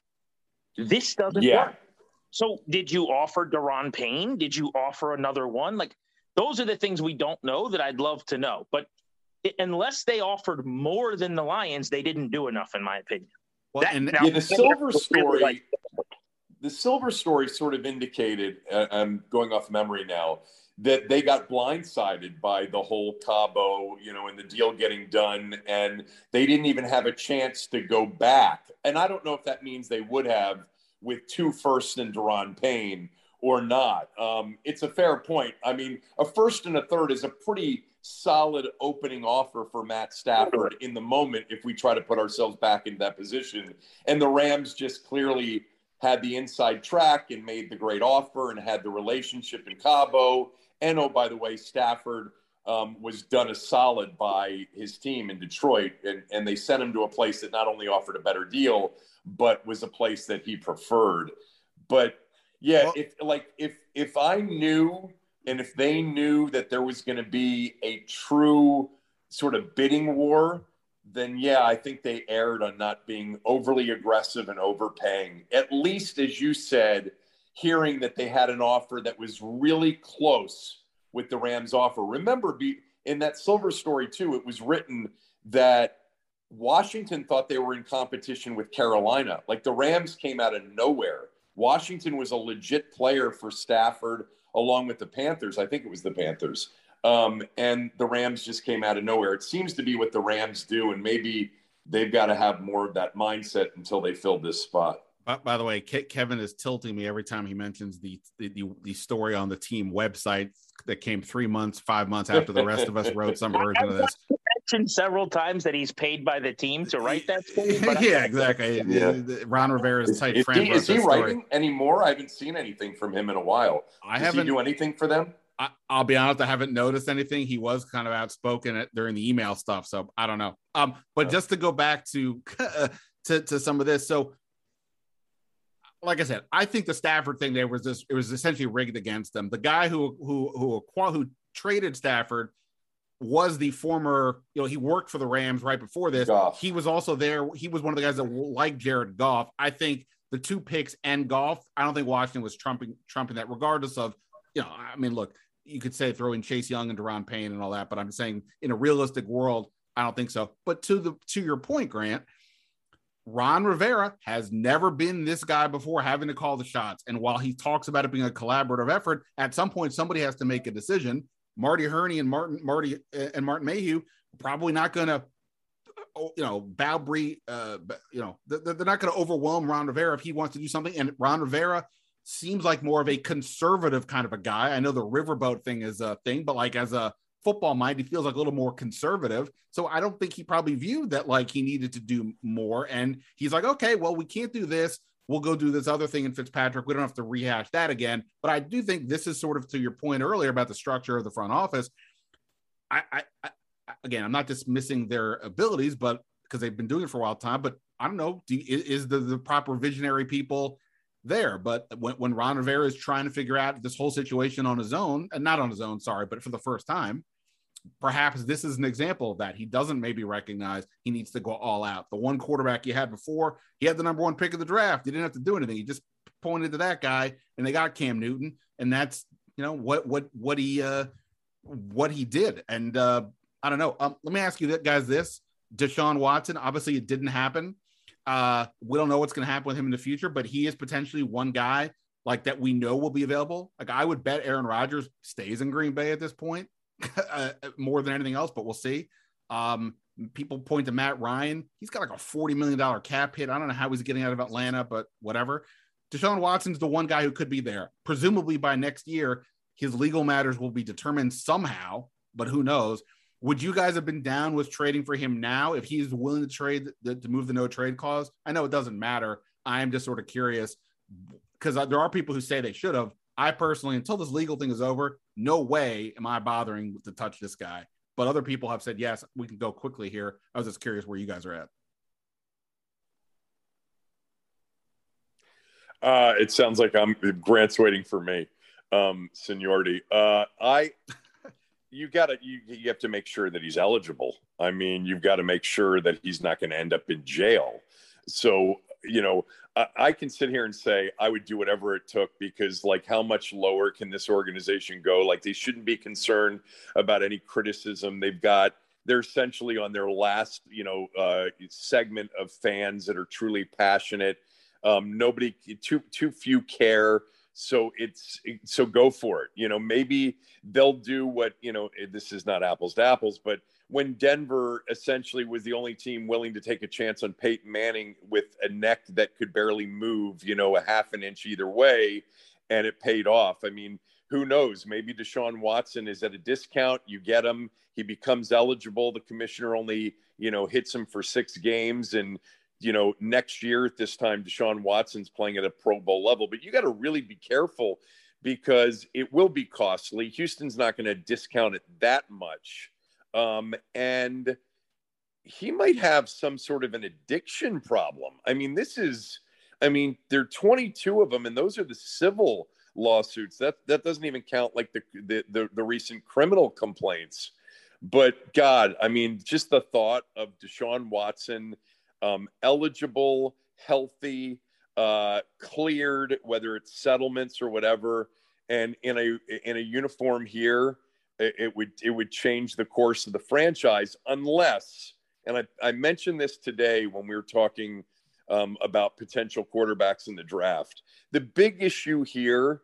This doesn't yeah. work. So did you offer Daron Payne? Did you offer another one? Like those are the things we don't know that I'd love to know. But unless they offered more than the Lions, they didn't do enough, in my opinion. Well, that, and now, yeah, the silver story, like, the silver story sort of indicated. Uh, I'm going off memory now that they got blindsided by the whole Cabo, you know, and the deal getting done, and they didn't even have a chance to go back. And I don't know if that means they would have with two firsts and Daron Payne or not. Um, it's a fair point. I mean, a first and a third is a pretty solid opening offer for Matt Stafford in the moment if we try to put ourselves back in that position. And the Rams just clearly had the inside track and made the great offer and had the relationship in Cabo. And oh, by the way, Stafford um, was done a solid by his team in Detroit, and, and they sent him to a place that not only offered a better deal, but was a place that he preferred. But yeah, well, if like if if I knew and if they knew that there was going to be a true sort of bidding war, then yeah, I think they erred on not being overly aggressive and overpaying. At least, as you said, hearing that they had an offer that was really close with the Rams offer. Remember, be, in that Silver story, too, it was written that Washington thought they were in competition with Carolina. Like the Rams came out of nowhere. Washington was a legit player for Stafford along with the Panthers. I think it was the Panthers. Um, and the Rams just came out of nowhere. It seems to be what the Rams do, and maybe they've got to have more of that mindset until they fill this spot. By, by the way, Kevin is tilting me every time he mentions the, the, the story on the team website that came three months, five months after the rest of us wrote some version of this. (laughs) Mentioned several times that he's paid by the team to write that story. (laughs) yeah, exactly. (laughs) Yeah. Ron Rivera's tight is, friend. Is he, is he writing anymore? I haven't seen anything from him in a while. I Does haven't he do anything for them. I, will be honest, I haven't noticed anything. He was kind of outspoken at, during the email stuff, so I don't know. Um, but just to go back to (laughs) to to some of this, so like I said, I think the Stafford thing there was just it was essentially rigged against them. The guy who who who who traded Stafford was the former, you know, he worked for the Rams right before this. Goff. He was also there. He was one of the guys that liked Jared Goff. I think the two picks and Goff, I don't think Washington was trumping trumping that, regardless of, you know, I mean, look, you could say throw in Chase Young and Daron Payne and all that, but I'm saying in a realistic world, I don't think so. But to the to your point, Grant, Ron Rivera has never been this guy before having to call the shots. And while he talks about it being a collaborative effort, at some point somebody has to make a decision. Marty Hurney and Martin Marty uh, and Martin Mayhew probably not going to, oh, you know, Bowbree, uh, you know, they're not going to overwhelm Ron Rivera if he wants to do something. And Ron Rivera seems like more of a conservative kind of a guy. I know the riverboat thing is a thing, but like as a football mind, he feels like a little more conservative. So I don't think he probably viewed that like he needed to do more. And he's like, okay, well, we can't do this. We'll go do this other thing in Fitzpatrick. We don't have to rehash that again. But I do think this is sort of to your point earlier about the structure of the front office. I, I, I again, I'm not dismissing their abilities, but because they've been doing it for a while time. But I don't know, do, is the the proper visionary people there? But when when Ron Rivera is trying to figure out this whole situation on his own, and not on his own, sorry, but for the first time, perhaps this is an example of that. He doesn't maybe recognize he needs to go all out. The one quarterback you had before, he had the number one pick of the draft. He didn't have to do anything. He just pointed to that guy, and they got Cam Newton, and that's you know what what what he uh what he did. And uh I don't know. Um, let me ask you guys this. Deshaun Watson, obviously it didn't happen. Uh, we don't know what's going to happen with him in the future, but he is potentially one guy like that we know will be available. Like I would bet Aaron Rodgers stays in Green Bay at this point (laughs) uh, more than anything else, but we'll see. Um, people point to Matt Ryan. He's got like a $40 million cap hit. I don't know how he's getting out of Atlanta, but whatever. Deshaun Watson's the one guy who could be there. Presumably by next year, his legal matters will be determined somehow, but who knows? Would you guys have been down with trading for him now if he's willing to trade the, to move the no trade clause? I know it doesn't matter. I am just sort of curious because there are people who say they should have. I personally, until this legal thing is over, no way am I bothering to touch this guy. But other people have said, yes, we can go quickly here. I was just curious where you guys are at. Uh, it sounds like I'm Grant's waiting for me, um, seniority. Uh, I, (laughs) you got to you, you have to make sure that he's eligible. I mean, you've got to make sure that he's not going to end up in jail. So you know, I, I can sit here and say I would do whatever it took because, like, how much lower can this organization go? Like, they shouldn't be concerned about any criticism. They've got they're essentially on their last, you know, uh, segment of fans that are truly passionate. Um, nobody, too too few care. So it's so go for it. You know, maybe they'll do what you know. Eh, this is not apples to apples, but when Denver essentially was the only team willing to take a chance on Peyton Manning with a neck that could barely move, you know, a half an inch either way, and it paid off. I mean, who knows? Maybe Deshaun Watson is at a discount. You get him, he becomes eligible. The commissioner only, you know, hits him for six games. And, you know, next year at this time, Deshaun Watson's playing at a Pro Bowl level. But you got to really be careful because it will be costly. Houston's not going to discount it that much um, and he might have some sort of an addiction problem. I mean, this is, I mean, there are 22 of them, and those are the civil lawsuits. That that doesn't even count like the the the, the recent criminal complaints. But God, I mean, just the thought of Deshaun Watson, um, eligible, healthy, uh, cleared, whether it's settlements or whatever, and in a in a uniform here it, it would it would change the course of the franchise unless and I, I mentioned this today when we were talking um, about potential quarterbacks in the draft. The big issue here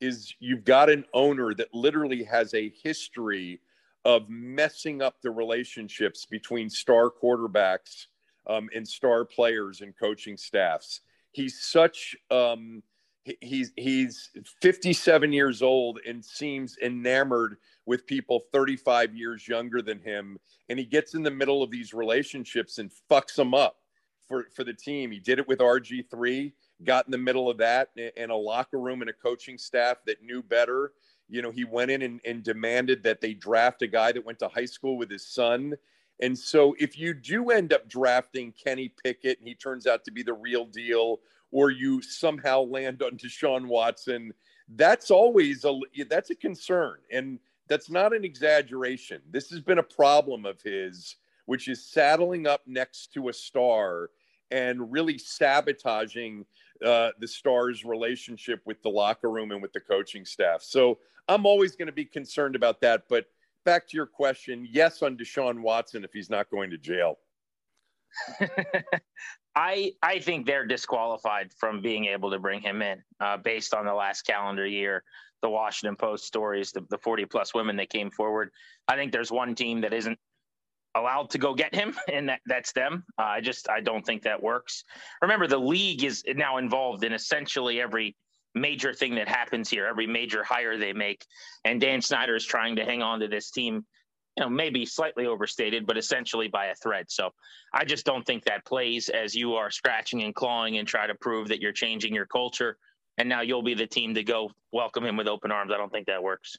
is you've got an owner that literally has a history of messing up the relationships between star quarterbacks um, and star players and coaching staffs. He's such um, he's he's 57 years old and seems enamored with people 35 years younger than him. And he gets in the middle of these relationships and fucks them up for for the team. He did it with rg3 got in the middle of that in a locker room and a coaching staff that knew better. You know he went in and, and demanded that they draft a guy that went to high school with his son and so if you do end up drafting kenny pickett and he turns out to be the real deal or you somehow land on Deshaun Watson, that's always a that's a concern, and that's not an exaggeration. This has been a problem of his, which is saddling up next to a star and really sabotaging uh, the star's relationship with the locker room and with the coaching staff. So I'm always going to be concerned about that. But back to your question, yes, on Deshaun Watson if he's not going to jail. (laughs) I I think they're disqualified from being able to bring him in uh, based on the last calendar year. The Washington Post stories, the, the 40 plus women that came forward. I think there's one team that isn't allowed to go get him, (laughs) and that, that's them. Uh, I just I don't think that works. Remember, the league is now involved in essentially every major thing that happens here, every major hire they make, and Dan Snyder is trying to hang on to this team you know, maybe slightly overstated, but essentially by a thread. So I just don't think that plays as you are scratching and clawing and try to prove that you're changing your culture. And now you'll be the team to go welcome him with open arms. I don't think that works.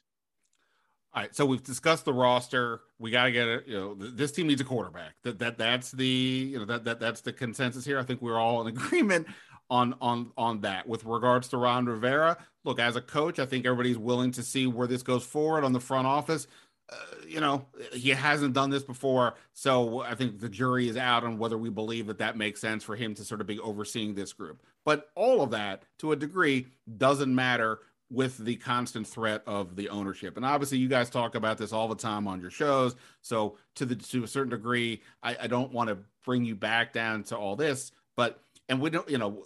All right, so we've discussed the roster. We got to get it. You know, this team needs a quarterback. That that that's the you know that that that's the consensus here. I think we're all in (laughs) agreement on on on that. With regards to Ron Rivera, look as a coach, I think everybody's willing to see where this goes forward on the front office uh, you know, he hasn't done this before. So I think the jury is out on whether we believe that that makes sense for him to sort of be overseeing this group. But all of that, to a degree, doesn't matter with the constant threat of the ownership. And obviously, you guys talk about this all the time on your shows. So to the to a certain degree, I, I don't want to bring you back down to all this. But and we don't, you know,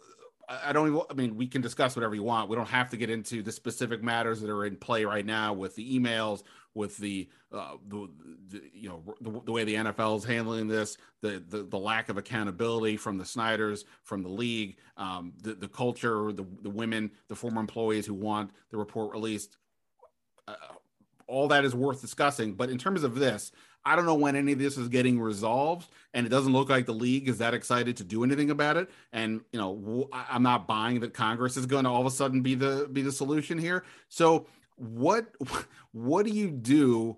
I don't even, I mean, we can discuss whatever you want. We don't have to get into the specific matters that are in play right now with the emails, with the, uh, the, the you know, the, the, way the NFL is handling this, the, the, the lack of accountability from the Snyders, from the league, um, the, the culture, the, the women, the former employees who want the report released. Uh, all that is worth discussing. But in terms of this, I don't know when any of this is getting resolved, and it doesn't look like the league is that excited to do anything about it. And you know, I'm not buying that Congress is going to all of a sudden be the be the solution here. So what (laughs) what do you do?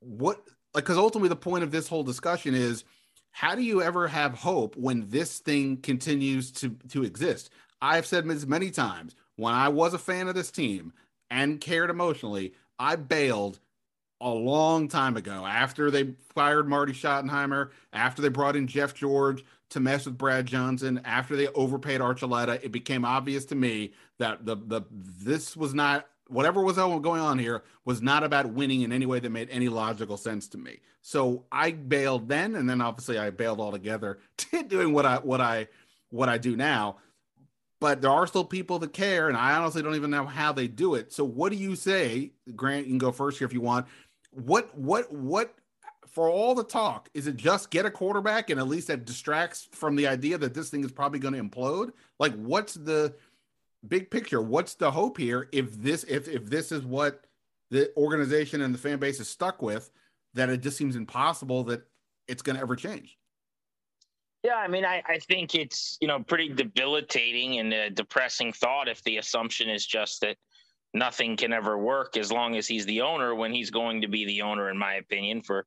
What like because ultimately the point of this whole discussion is how do you ever have hope when this thing continues to to exist? I've said this many times when I was a fan of this team and cared emotionally, I bailed a long time ago after they fired Marty Schottenheimer, after they brought in Jeff George to mess with Brad Johnson, after they overpaid Archuleta, it became obvious to me that the the this was not whatever was going on here was not about winning in any way that made any logical sense to me. So I bailed then, and then obviously I bailed altogether (laughs) doing what I what I what I do now but there are still people that care, and I honestly don't even know how they do it. So, what do you say, Grant? You can go first here if you want. What, what, what? For all the talk, is it just get a quarterback and at least that distracts from the idea that this thing is probably going to implode? Like, what's the big picture? What's the hope here? If this, if if this is what the organization and the fan base is stuck with, that it just seems impossible that it's going to ever change. Yeah, I mean, I, I think it's you know pretty debilitating and a depressing thought if the assumption is just that nothing can ever work as long as he's the owner when he's going to be the owner, in my opinion, for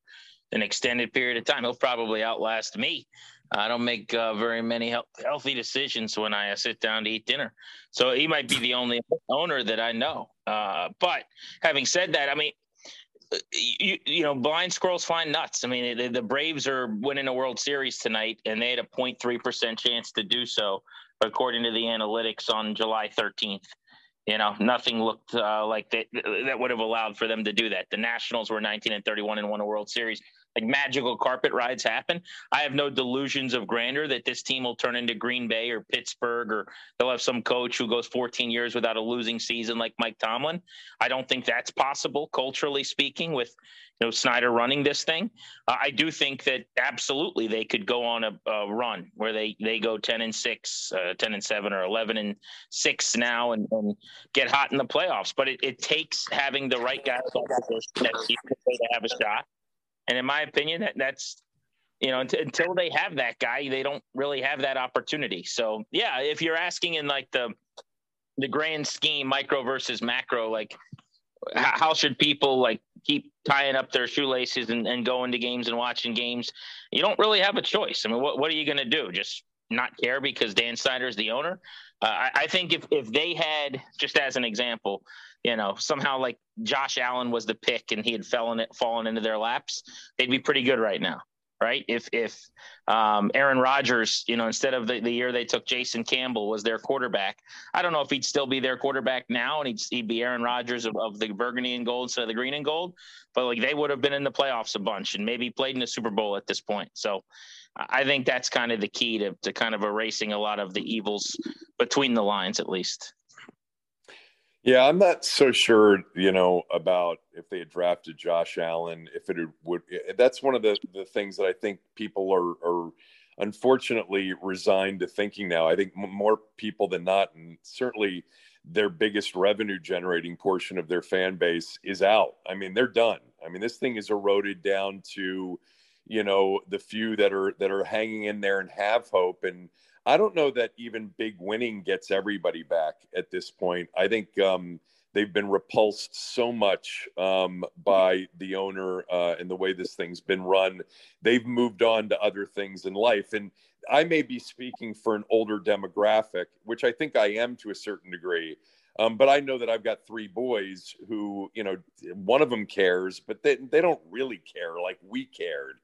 an extended period of time. He'll probably outlast me. I don't make uh, very many healthy decisions when I uh, sit down to eat dinner. So he might be the only owner that I know. Uh, but having said that, I mean, you, you know, blind squirrels find nuts. I mean, the, the Braves are winning a World Series tonight, and they had a 0.3% chance to do so, according to the analytics on July 13th. You know, nothing looked uh, like that that would have allowed for them to do that. The Nationals were 19 and 31 and won a World Series like magical carpet rides happen. I have no delusions of grandeur that this team will turn into Green Bay or Pittsburgh or they'll have some coach who goes 14 years without a losing season like Mike Tomlin. I don't think that's possible culturally speaking with you know Snyder running this thing. Uh, I do think that absolutely they could go on a, a run where they they go 10 and 6, uh, 10 and 7 or 11 and 6 now and, and get hot in the playoffs, but it, it takes having the right guys to have a shot. And in my opinion, that that's you know until, until they have that guy, they don't really have that opportunity. So yeah, if you're asking in like the the grand scheme, micro versus macro, like how should people like keep tying up their shoelaces and, and going to games and watching games? You don't really have a choice. I mean, what what are you going to do? Just not care because Dan Snyder is the owner? Uh, I, I, think if if they had, just as an example, you know, somehow like Josh Allen was the pick and he had fallen fallen into their laps, they'd be pretty good right now, right? If if um, Aaron Rodgers, you know, instead of the, the year they took Jason Campbell was their quarterback, I don't know if he'd still be their quarterback now and he'd, he'd be Aaron Rodgers of, of the burgundy and gold instead of the green and gold, but like they would have been in the playoffs a bunch and maybe played in the Super Bowl at this point. So I think that's kind of the key to, to kind of erasing a lot of the evils between the lines, at least. Yeah, I'm not so sure, you know, about if they had drafted Josh Allen, if it would. That's one of the, the things that I think people are, are unfortunately resigned to thinking now. I think more people than not, and certainly their biggest revenue generating portion of their fan base is out. I mean, they're done. I mean, this thing is eroded down to, you know, the few that are that are hanging in there and have hope. And I don't know that even big winning gets everybody back at this point. I think um, they've been repulsed so much um, by the owner uh, and the way this thing's been run. They've moved on to other things in life. And I may be speaking for an older demographic, which I think I am to a certain degree. Um, but I know that I've got three boys who, you know, one of them cares, but they, they don't really care like we cared.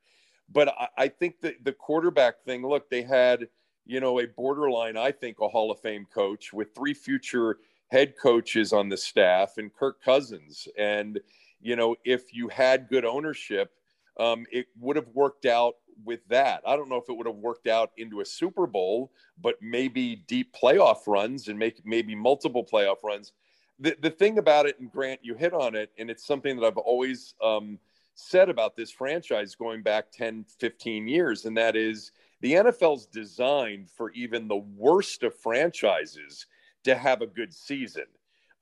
But I, I think that the quarterback thing, look, they had – you know, a borderline, I think, a Hall of Fame coach with three future head coaches on the staff and Kirk Cousins. And, you know, if you had good ownership, um, it would have worked out with that. I don't know if it would have worked out into a Super Bowl, but maybe deep playoff runs and make maybe multiple playoff runs. The the thing about it, and Grant, you hit on it, and it's something that I've always um, said about this franchise going back 10, 15 years, and that is the NFL's designed for even the worst of franchises to have a good season.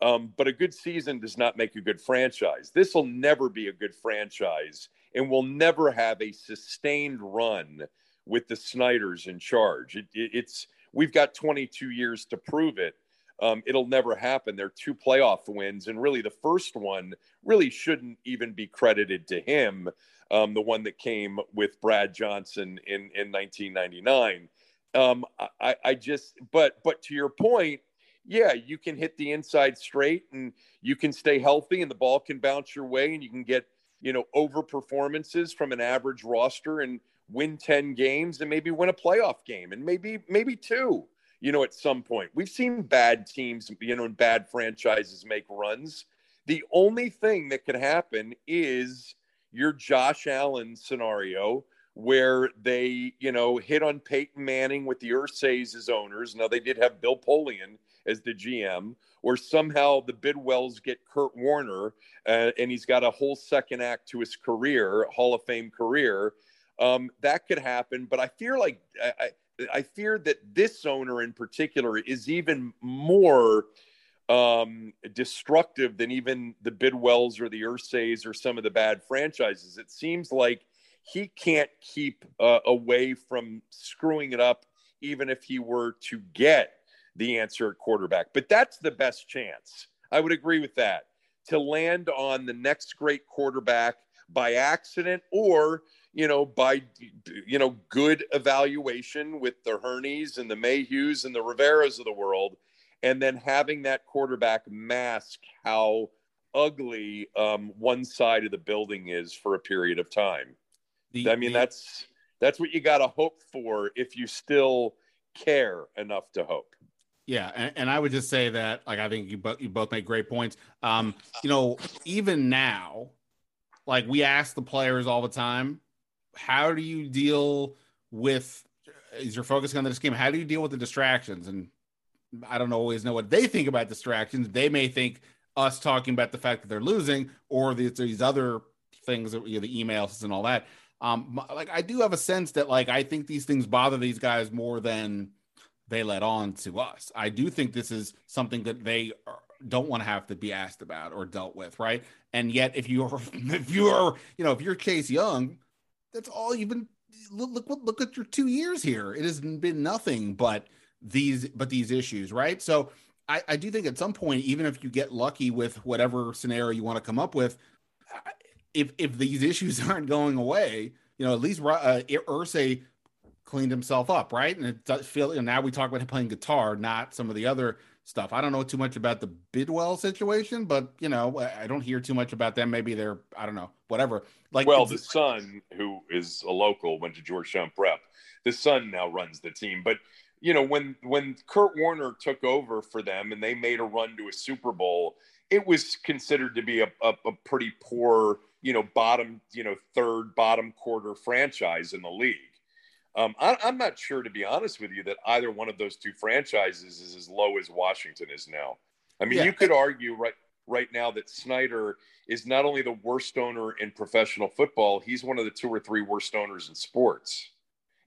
Um, but a good season does not make a good franchise. This will never be a good franchise and will never have a sustained run with the Snyders in charge. It, it, it's we've got 22 years to prove it. Um, it'll never happen. They're two playoff wins, and really the first one really shouldn't even be credited to him. Um, the one that came with Brad Johnson in in 1999. Um, I, I just, but but to your point, yeah, you can hit the inside straight and you can stay healthy and the ball can bounce your way and you can get, you know, over performances from an average roster and win 10 games and maybe win a playoff game and maybe, maybe two, you know, at some point. We've seen bad teams, you know, and bad franchises make runs. The only thing that could happen is your Josh Allen scenario where they, you know, hit on Peyton Manning with the Irsays as owners. Now they did have Bill Polian as the GM, or somehow the Bidwells get Kurt Warner uh, and he's got a whole second act to his career, Hall of Fame career. Um, that could happen, but I fear like I, I fear that this owner in particular is even more um, destructive than even the Bidwells or the Irsays or some of the bad franchises. It seems like he can't keep uh, away from screwing it up, even if he were to get the answer at quarterback. But that's the best chance. I would agree with that to land on the next great quarterback by accident or you know by you know good evaluation with the Hurneys and the Mayhews and the Riveras of the world, and then having that quarterback mask how ugly um, one side of the building is for a period of time. The, I mean, the, that's that's what you got to hope for if you still care enough to hope. Yeah, and, and, I would just say that, like, I think you both you both make great points. Um, you know, even now, like we ask the players all the time, how do you deal with? Is your focusing on this game? How do you deal with the distractions? And I don't always know what they think about distractions. They may think us talking about the fact that they're losing, or these, other things, you know, the emails and all that. Um, like I do have a sense that, like, I think these things bother these guys more than they let on to us. I do think this is something that they don't want to have to be asked about or dealt with, right? And yet, if you're (laughs) if you're you know if you're Chase Young, that's all you've been. Look look look at your two years here. It has been nothing but these but these issues, right? So I, I do think at some point, even if you get lucky with whatever scenario you want to come up with, if if these (laughs) issues aren't going away, you know, at least uh, Irsay cleaned himself up, right? And it does feel. And now we talk about him playing guitar, not some of the other stuff. I don't know too much about the Bidwell situation, but you know, I don't hear too much about them. Maybe they're, I don't know, whatever. Like, well, the son who is a local went to Georgetown Prep. The son now runs the team, but you know, when when Kurt Warner took over for them and they made a run to a Super Bowl, it was considered to be a, a, a pretty poor, you know, bottom, you know, third bottom quarter franchise in the league um, I, am not sure, to be honest with you, that either one of those two franchises is as low as Washington is now. I mean, yeah. you could argue right right now that Snyder is not only the worst owner in professional football, he's one of the two or three worst owners in sports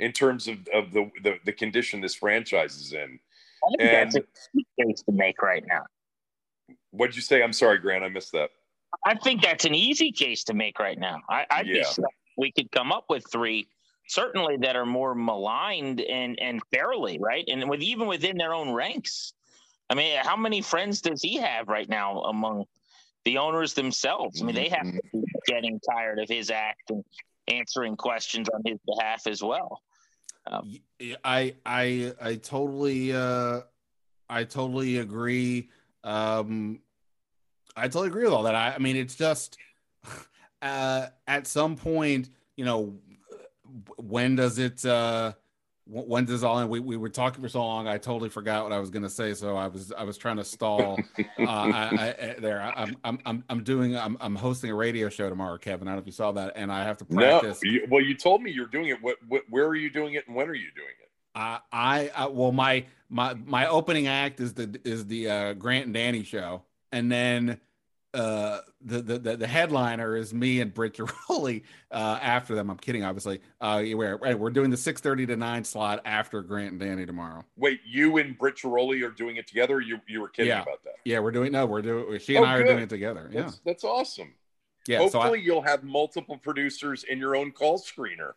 in terms of, of the, the, the condition this franchise is in. I think and, that's a case to make right now. What'd you say? I'm sorry, Grant. I missed that. I think that's an easy case to make right now. I, I'd yeah. be we could come up with three certainly that are more maligned and and fairly right? And with even within their own ranks. I mean how many friends does he have right now among the owners themselves? I mean they have to be getting tired of his act and answering questions on his behalf as well. Um, i i i totally uh i totally agree. Um i totally agree with all that. I, I mean it's just (sighs) uh at some point you know when does it uh when's this all in? We, we were talking for so long, I totally forgot what I was going to say. So I was I was trying to stall. uh, (laughs) I, I, there, I'm I'm I'm I'm doing I'm I'm hosting a radio show tomorrow, Kevin. I don't know if you saw that, and I have to practice. No, you, well, you told me you're doing it. What, what where are you doing it, and when are you doing it? Uh, I, I well my my my opening act is the is the uh, Grant and Danny show, and then uh, the, the the headliner is me and Britt Ghiroli uh, after them. I'm kidding, obviously. Uh, we're we're doing the 6:30 to 9 slot after Grant and Danny tomorrow. Wait, you and Britt Ghiroli are doing it together? you you were kidding yeah. about that? Yeah, we're doing no, we're doing. She and oh, I good. are doing it together. Yeah, that's, that's awesome. Yeah, hopefully so I, you'll have multiple producers in your own call screener.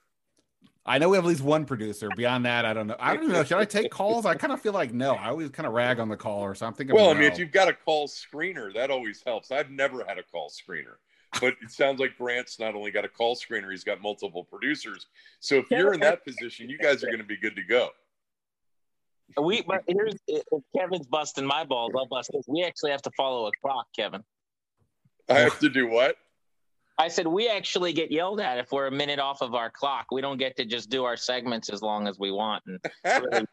I know we have at least one producer. Beyond that, I don't know. I don't know. Should I take calls? I kind of feel like no. I always kind of rag on the call or something. Well, no. I mean, if you've got a call screener, that always helps. I've never had a call screener, but it sounds like Grant's not only got a call screener, he's got multiple producers. So if you're in that position, you guys are going to be good to go. We but here's if Kevin's busting my balls, I'll bust this. We actually have to follow a clock, Kevin. I have to do what? I said we actually get yelled at if we're a minute off of our clock. We don't get to just do our segments as long as we want. And (laughs)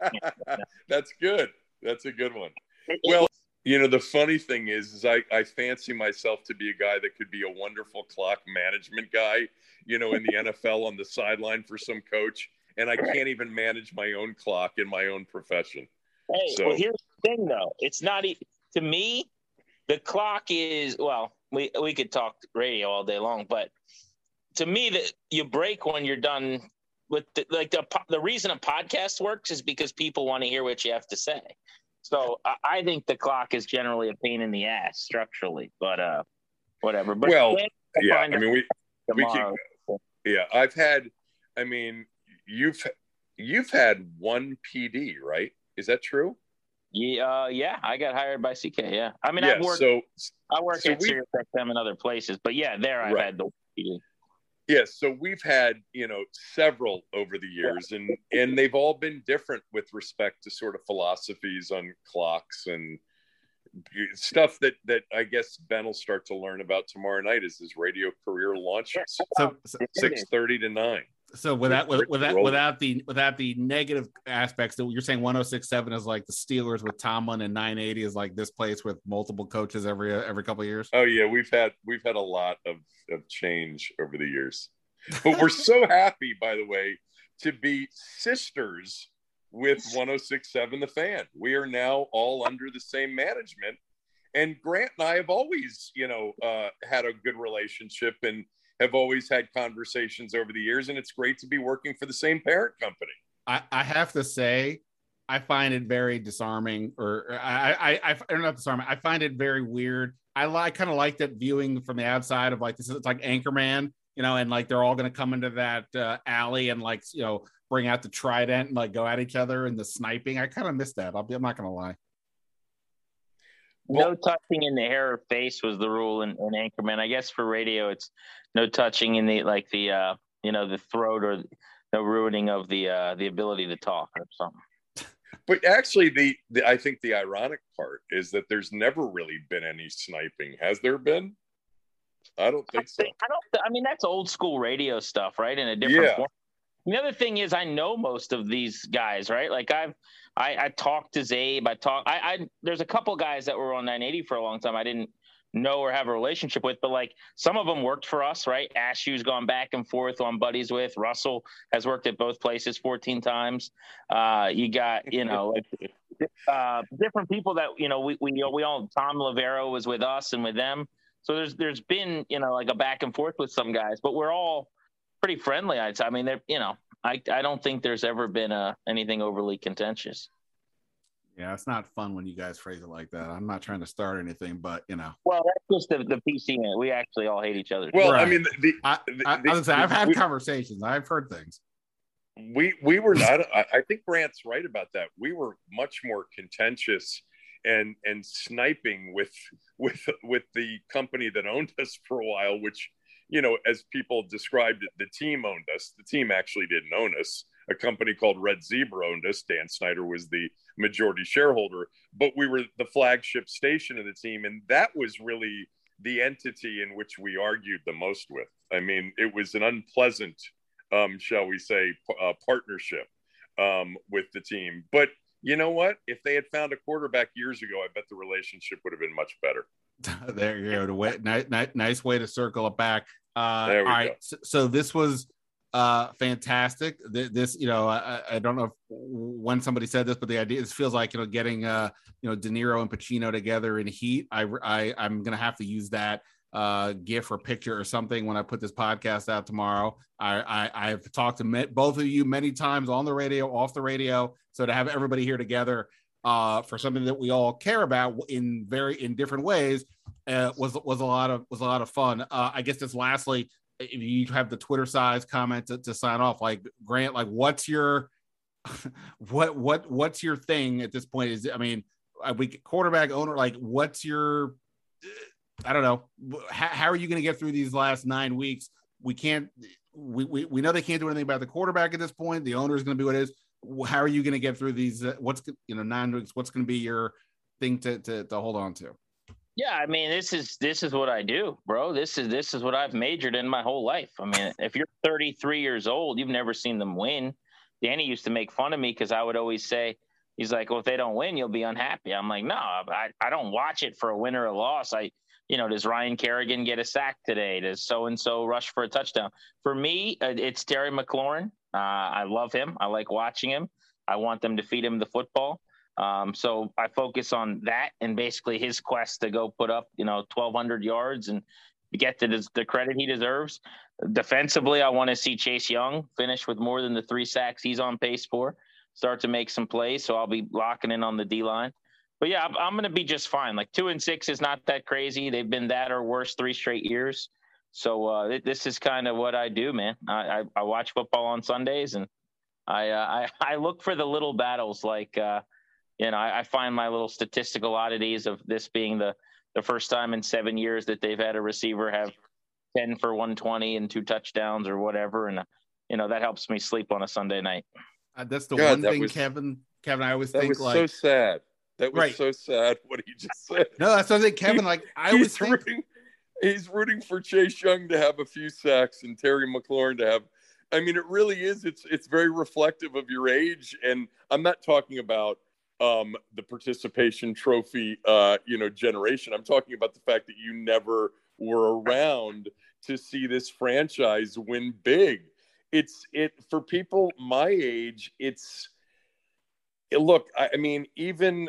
That's good. That's a good one. Well, you know, the funny thing is, is I, I fancy myself to be a guy that could be a wonderful clock management guy, you know, in the (laughs) NFL on the sideline for some coach. And I can't even manage my own clock in my own profession. Hey, so. well, here's the thing, though. It's not to me. The clock is well we we could talk radio all day long, but to me, that you break when you're done with the, like the the reason a podcast works is because people want to hear what you have to say. So I, I think the clock is generally a pain in the ass structurally, but uh, whatever. But well, yeah, I mean we we can, yeah. I've had, I mean, you've you've had one PD, right? Is that true? Yeah, uh, yeah, I got hired by CK. Yeah, I mean, yeah, I've worked. So I work so at Sirius XM and other places, but yeah, there I've right. had the. Yes, yeah, so we've had you know several over the years, yeah. and and they've all been different with respect to sort of philosophies on clocks and stuff that that I guess Ben will start to learn about tomorrow night as his radio career launches. So, so six thirty to nine so without without without the without the negative aspects that you're saying 1067 is like the Steelers with Tomlin and 980 is like this place with multiple coaches every every couple years. Oh yeah, we've had we've had a lot of of change over the years. But we're so (laughs) happy by the way to be sisters with 1067 the fan. We are now all under the same management and Grant and I have always, you know, uh, had a good relationship and have always had conversations over the years, and it's great to be working for the same parent company. I, I have to say, I find it very disarming, or I, I, I, I not disarming. I find it very weird. I like kind of like that viewing from the outside of like this is like Anchorman, you know, and like they're all going to come into that uh, alley and like you know bring out the trident and like go at each other and the sniping. I kind of miss that. I'll be. I'm not going to lie. No touching in the hair or face was the rule in, in Anchorman. I guess for radio, it's no touching in the like the uh, you know the throat or no ruining of the uh, the ability to talk or something. But actually, the, the I think the ironic part is that there's never really been any sniping. Has there been? I don't think so. I don't. I mean, that's old school radio stuff, right? In a different yeah. form. The other thing is, I know most of these guys, right? Like I've, I, I talked to Zabe. I talked. I, I there's a couple guys that were on 980 for a long time. I didn't know or have a relationship with, but like some of them worked for us, right? Ashu's gone back and forth on buddies with. Russell has worked at both places 14 times. Uh, you got, you know, uh, different people that, you know, we, we, we all, Tom Loverro was with us and with them. So there's, there's been, you know, like a back and forth with some guys, but we're all pretty friendly. I'd say. I mean, they're, you know, I, I don't think there's ever been a, uh, anything overly contentious. Yeah, it's not fun when you guys phrase it like that. I'm not trying to start anything, but you know. Well, that's just the, the PC. We actually all hate each other. Well, right. I mean, the, I, I, the, I say, I've had we, conversations. I've heard things. We we were not. I think Grant's right about that. We were much more contentious and and sniping with with with the company that owned us for a while, which you know, as people described it, the team owned us. The team actually didn't own us a company called Red Zebra owned us. Dan Snyder was the majority shareholder, but we were the flagship station of the team. And that was really the entity in which we argued the most with. I mean, it was an unpleasant, um, shall we say, uh, partnership. um, with the team. But you know what? If they had found a quarterback years ago, I bet the relationship would have been much better. (laughs) there you go. The way, nice, nice, nice way to circle it back. Uh, all right. So, so, this was uh, fantastic. This, you know, I, I, don't know if, when somebody said this, but the idea this feels like you know getting uh, you know De Niro and Pacino together in Heat. I, I I'm gonna have to use that uh, GIF or picture or something when I put this podcast out tomorrow. I, I have talked to both of you many times on the radio, off the radio. So to have everybody here together uh, for something that we all care about in very in different ways uh, was was a lot of was a lot of fun. Uh, I guess just lastly, if you have the Twitter size comment to, to sign off, like Grant, like what's your (laughs) what what what's your thing at this point? Is I mean, we quarterback owner, like what's your I don't know. How, how are you going to get through these last nine weeks? We can't. We, we, we know they can't do anything about the quarterback at this point. The owner is going to be what it is. How are you going to get through these? Uh, what's you know nine weeks? What's going to be your thing to, to to hold on to? Yeah, I mean, this is this is what I do, bro. This is this is what I've majored in my whole life. I mean, if you're 33 years old, you've never seen them win. Danny used to make fun of me because I would always say, he's like, well, if they don't win, you'll be unhappy. I'm like, no, I, I don't watch it for a win or a loss. I you know, does Ryan Kerrigan get a sack today? Does so and so rush for a touchdown? For me, uh, it's Terry McLaurin. Uh, I love him. I like watching him. I want them to feed him the football. Um, so I focus on that and basically his quest to go put up, you know, 1,200 yards and get the, the credit he deserves. Defensively, I want to see Chase Young finish with more than the three sacks he's on pace for, start to make some plays. So I'll be locking in on the D line but yeah, I'm, I'm going to be just fine. Like two and six is not that crazy. They've been that or worse three straight years. So uh, this is kind of what I do, man. I, I, I, watch football on Sundays and I, uh, (laughs) I, I look for the little battles. Like, uh, you know, I, I, find my little statistical oddities of this being the, the first time in seven years that they've had a receiver have 10 for 120 and two touchdowns or whatever. And, uh, you know, that helps me sleep on a Sunday night. Uh, that's the God, one thing, was, Kevin. Kevin, I always think was like so sad. That was right. so sad what he just said. No, that's something Kevin. Like I he's was rooting, he's rooting for Chase Young to have a few sacks and Terry McLaurin to have. I mean, it really is. It's it's very reflective of your age, and I'm not talking about um, the participation trophy, uh, you know, generation. I'm talking about the fact that you never were around to see this franchise win big. It's it for people my age. It's look i mean even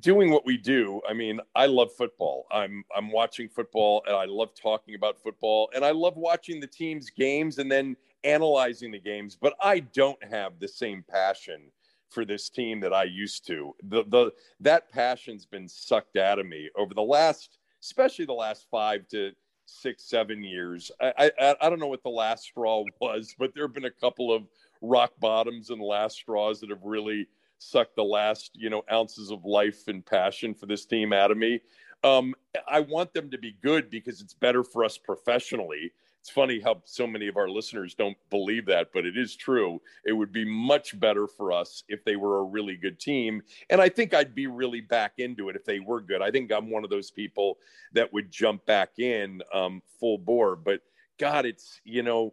doing what we do i mean i love football. I'm i'm watching football and i love talking about football and i love watching the team's games and then analyzing the games but i don't have the same passion for this team that i used to. The the that passion's been sucked out of me over the last especially the last five to six seven years. I i, I don't know what the last straw (laughs) was but there have been a couple of rock bottoms and last straws that have really suck the last you know ounces of life and passion for this team out of me. Um, I want them to be good because it's better for us professionally. It's funny how so many of our listeners don't believe that, but it is true. It would be much better for us if they were a really good team. And I think I'd be really back into it if they were good. I think I'm one of those people that would jump back in um, full bore. But God, it's, you know,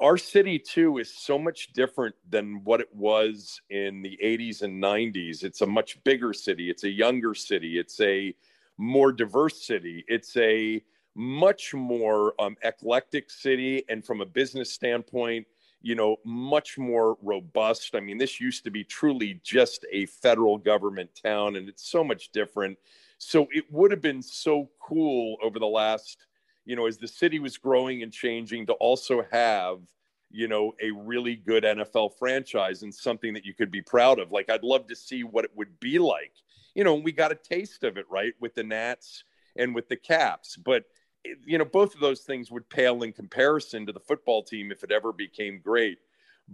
our city too is so much different than what it was in the 80s and 90s it's a much bigger city. It's a younger city. It's a more diverse city. It's a much more um, eclectic city. And from a business standpoint you know much more robust. I mean this used to be truly just a federal government town and it's so much different. So it would have been so cool over the last you know, as the city was growing and changing, to also have, you know, a really good NFL franchise and something that you could be proud of. Like, I'd love to see what it would be like. You know, we got a taste of it, right, with the Nats and with the Caps. But, you know, both of those things would pale in comparison to the football team if it ever became great.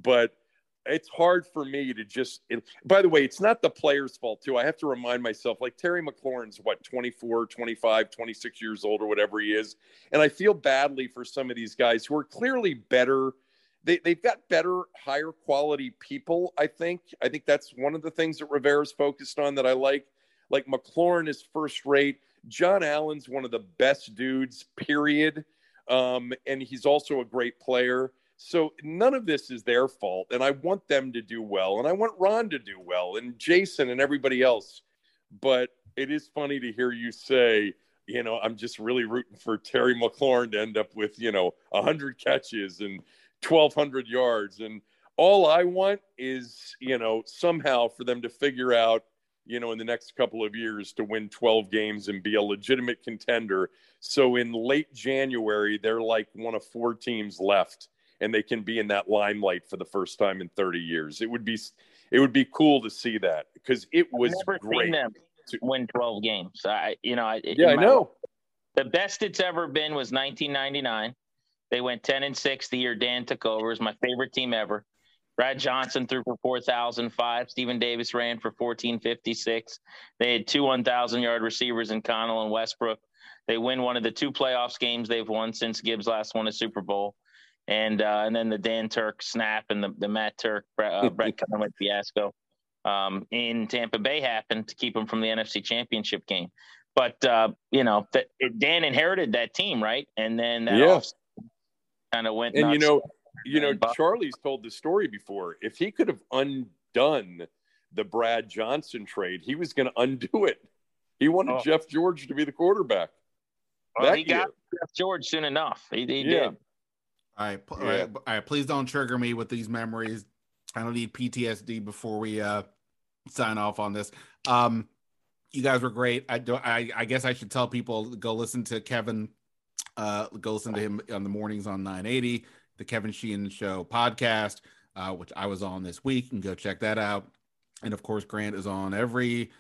But, it's hard for me to just it, by the way it's not the players fault too. I have to remind myself like terry mclaurin's what 24 25 26 years old or whatever he is and i feel badly for some of these guys who are clearly better. They, they've got better higher quality people i think. I think that's one of the things that rivera's focused on that i like. Like mclaurin is first rate. John allen's one of the best dudes period. Um, and he's also a great player So none of this is their fault. And I want them to do well. And I want Ron to do well and Jason and everybody else. But it is funny to hear you say, you know, I'm just really rooting for Terry McLaurin to end up with, you know, 100 catches and 1,200 yards. And all I want is, you know, somehow for them to figure out, you know, in the next couple of years to win 12 games and be a legitimate contender. So in late January, they're like one of four teams left and they can be in that limelight for the first time in 30 years. It would be it would be cool to see that because it was great. them to win 12 games. I you know, yeah, I know. The best it's ever been was 1999. They went 10 and 6 the year Dan took over. It was my favorite team ever. Brad Johnson threw for 4,005. Stephen Davis ran for 1456. They had two 1,000 yard receivers in Connell and Westbrook. They win one of the two playoffs games they've won since Gibbs last won a Super Bowl and uh, and then the Dan Turk snap and the, the Matt Turk uh, (laughs) Brett Conway fiasco um, in Tampa Bay happened to keep him from the NFC Championship game. But uh, you know, that Dan inherited that team, right? And then that yeah. kind of went. And you know, you know, Charlie's told the story before. If he could have undone the Brad Johnson trade, he was going to undo it. He wanted oh. Jeff George to be the quarterback. Well, he year. got Jeff George soon enough. He, he yeah. did. All right, all right, all right. Please don't trigger me with these memories. I don't need PTSD before we uh, sign off on this. Um, you guys were great. I do. I, I guess I should tell people go listen to Kevin. Uh, go listen to him on the mornings on 980, the Kevin Sheehan Show podcast, uh, which I was on this week, and go check that out. And of course, Grant is on every.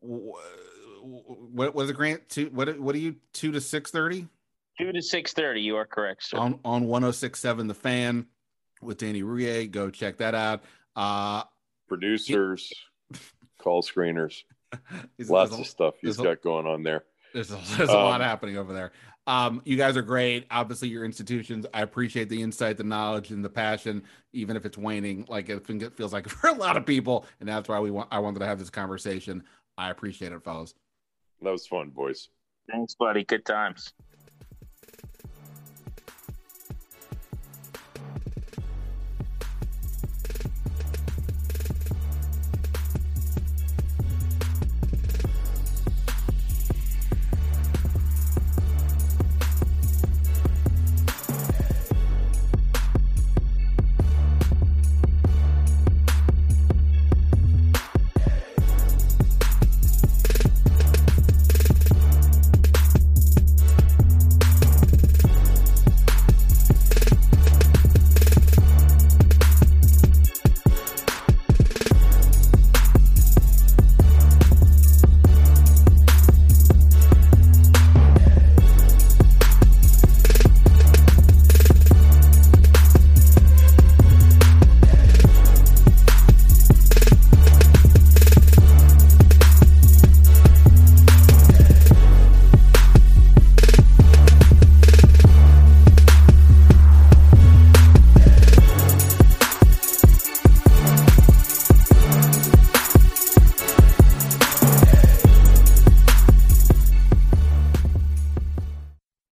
What was it, Grant? Two. What? What are you? Two to six thirty. Two to six thirty. You are correct, sir. On on one zero oh six seven, the fan with Danny Rouhier. Go check that out. Uh, Producers, he, (laughs) call screeners, lots of stuff he's got a, going on there. There's a, there's a um, lot happening over there. Um, you guys are great. Obviously, your institutions. I appreciate the insight, the knowledge, and the passion, even if it's waning. Like it feels like (laughs) for a lot of people, and that's why we want. I wanted to have this conversation. I appreciate it, fellas. That was fun, boys. Thanks, buddy. Good times.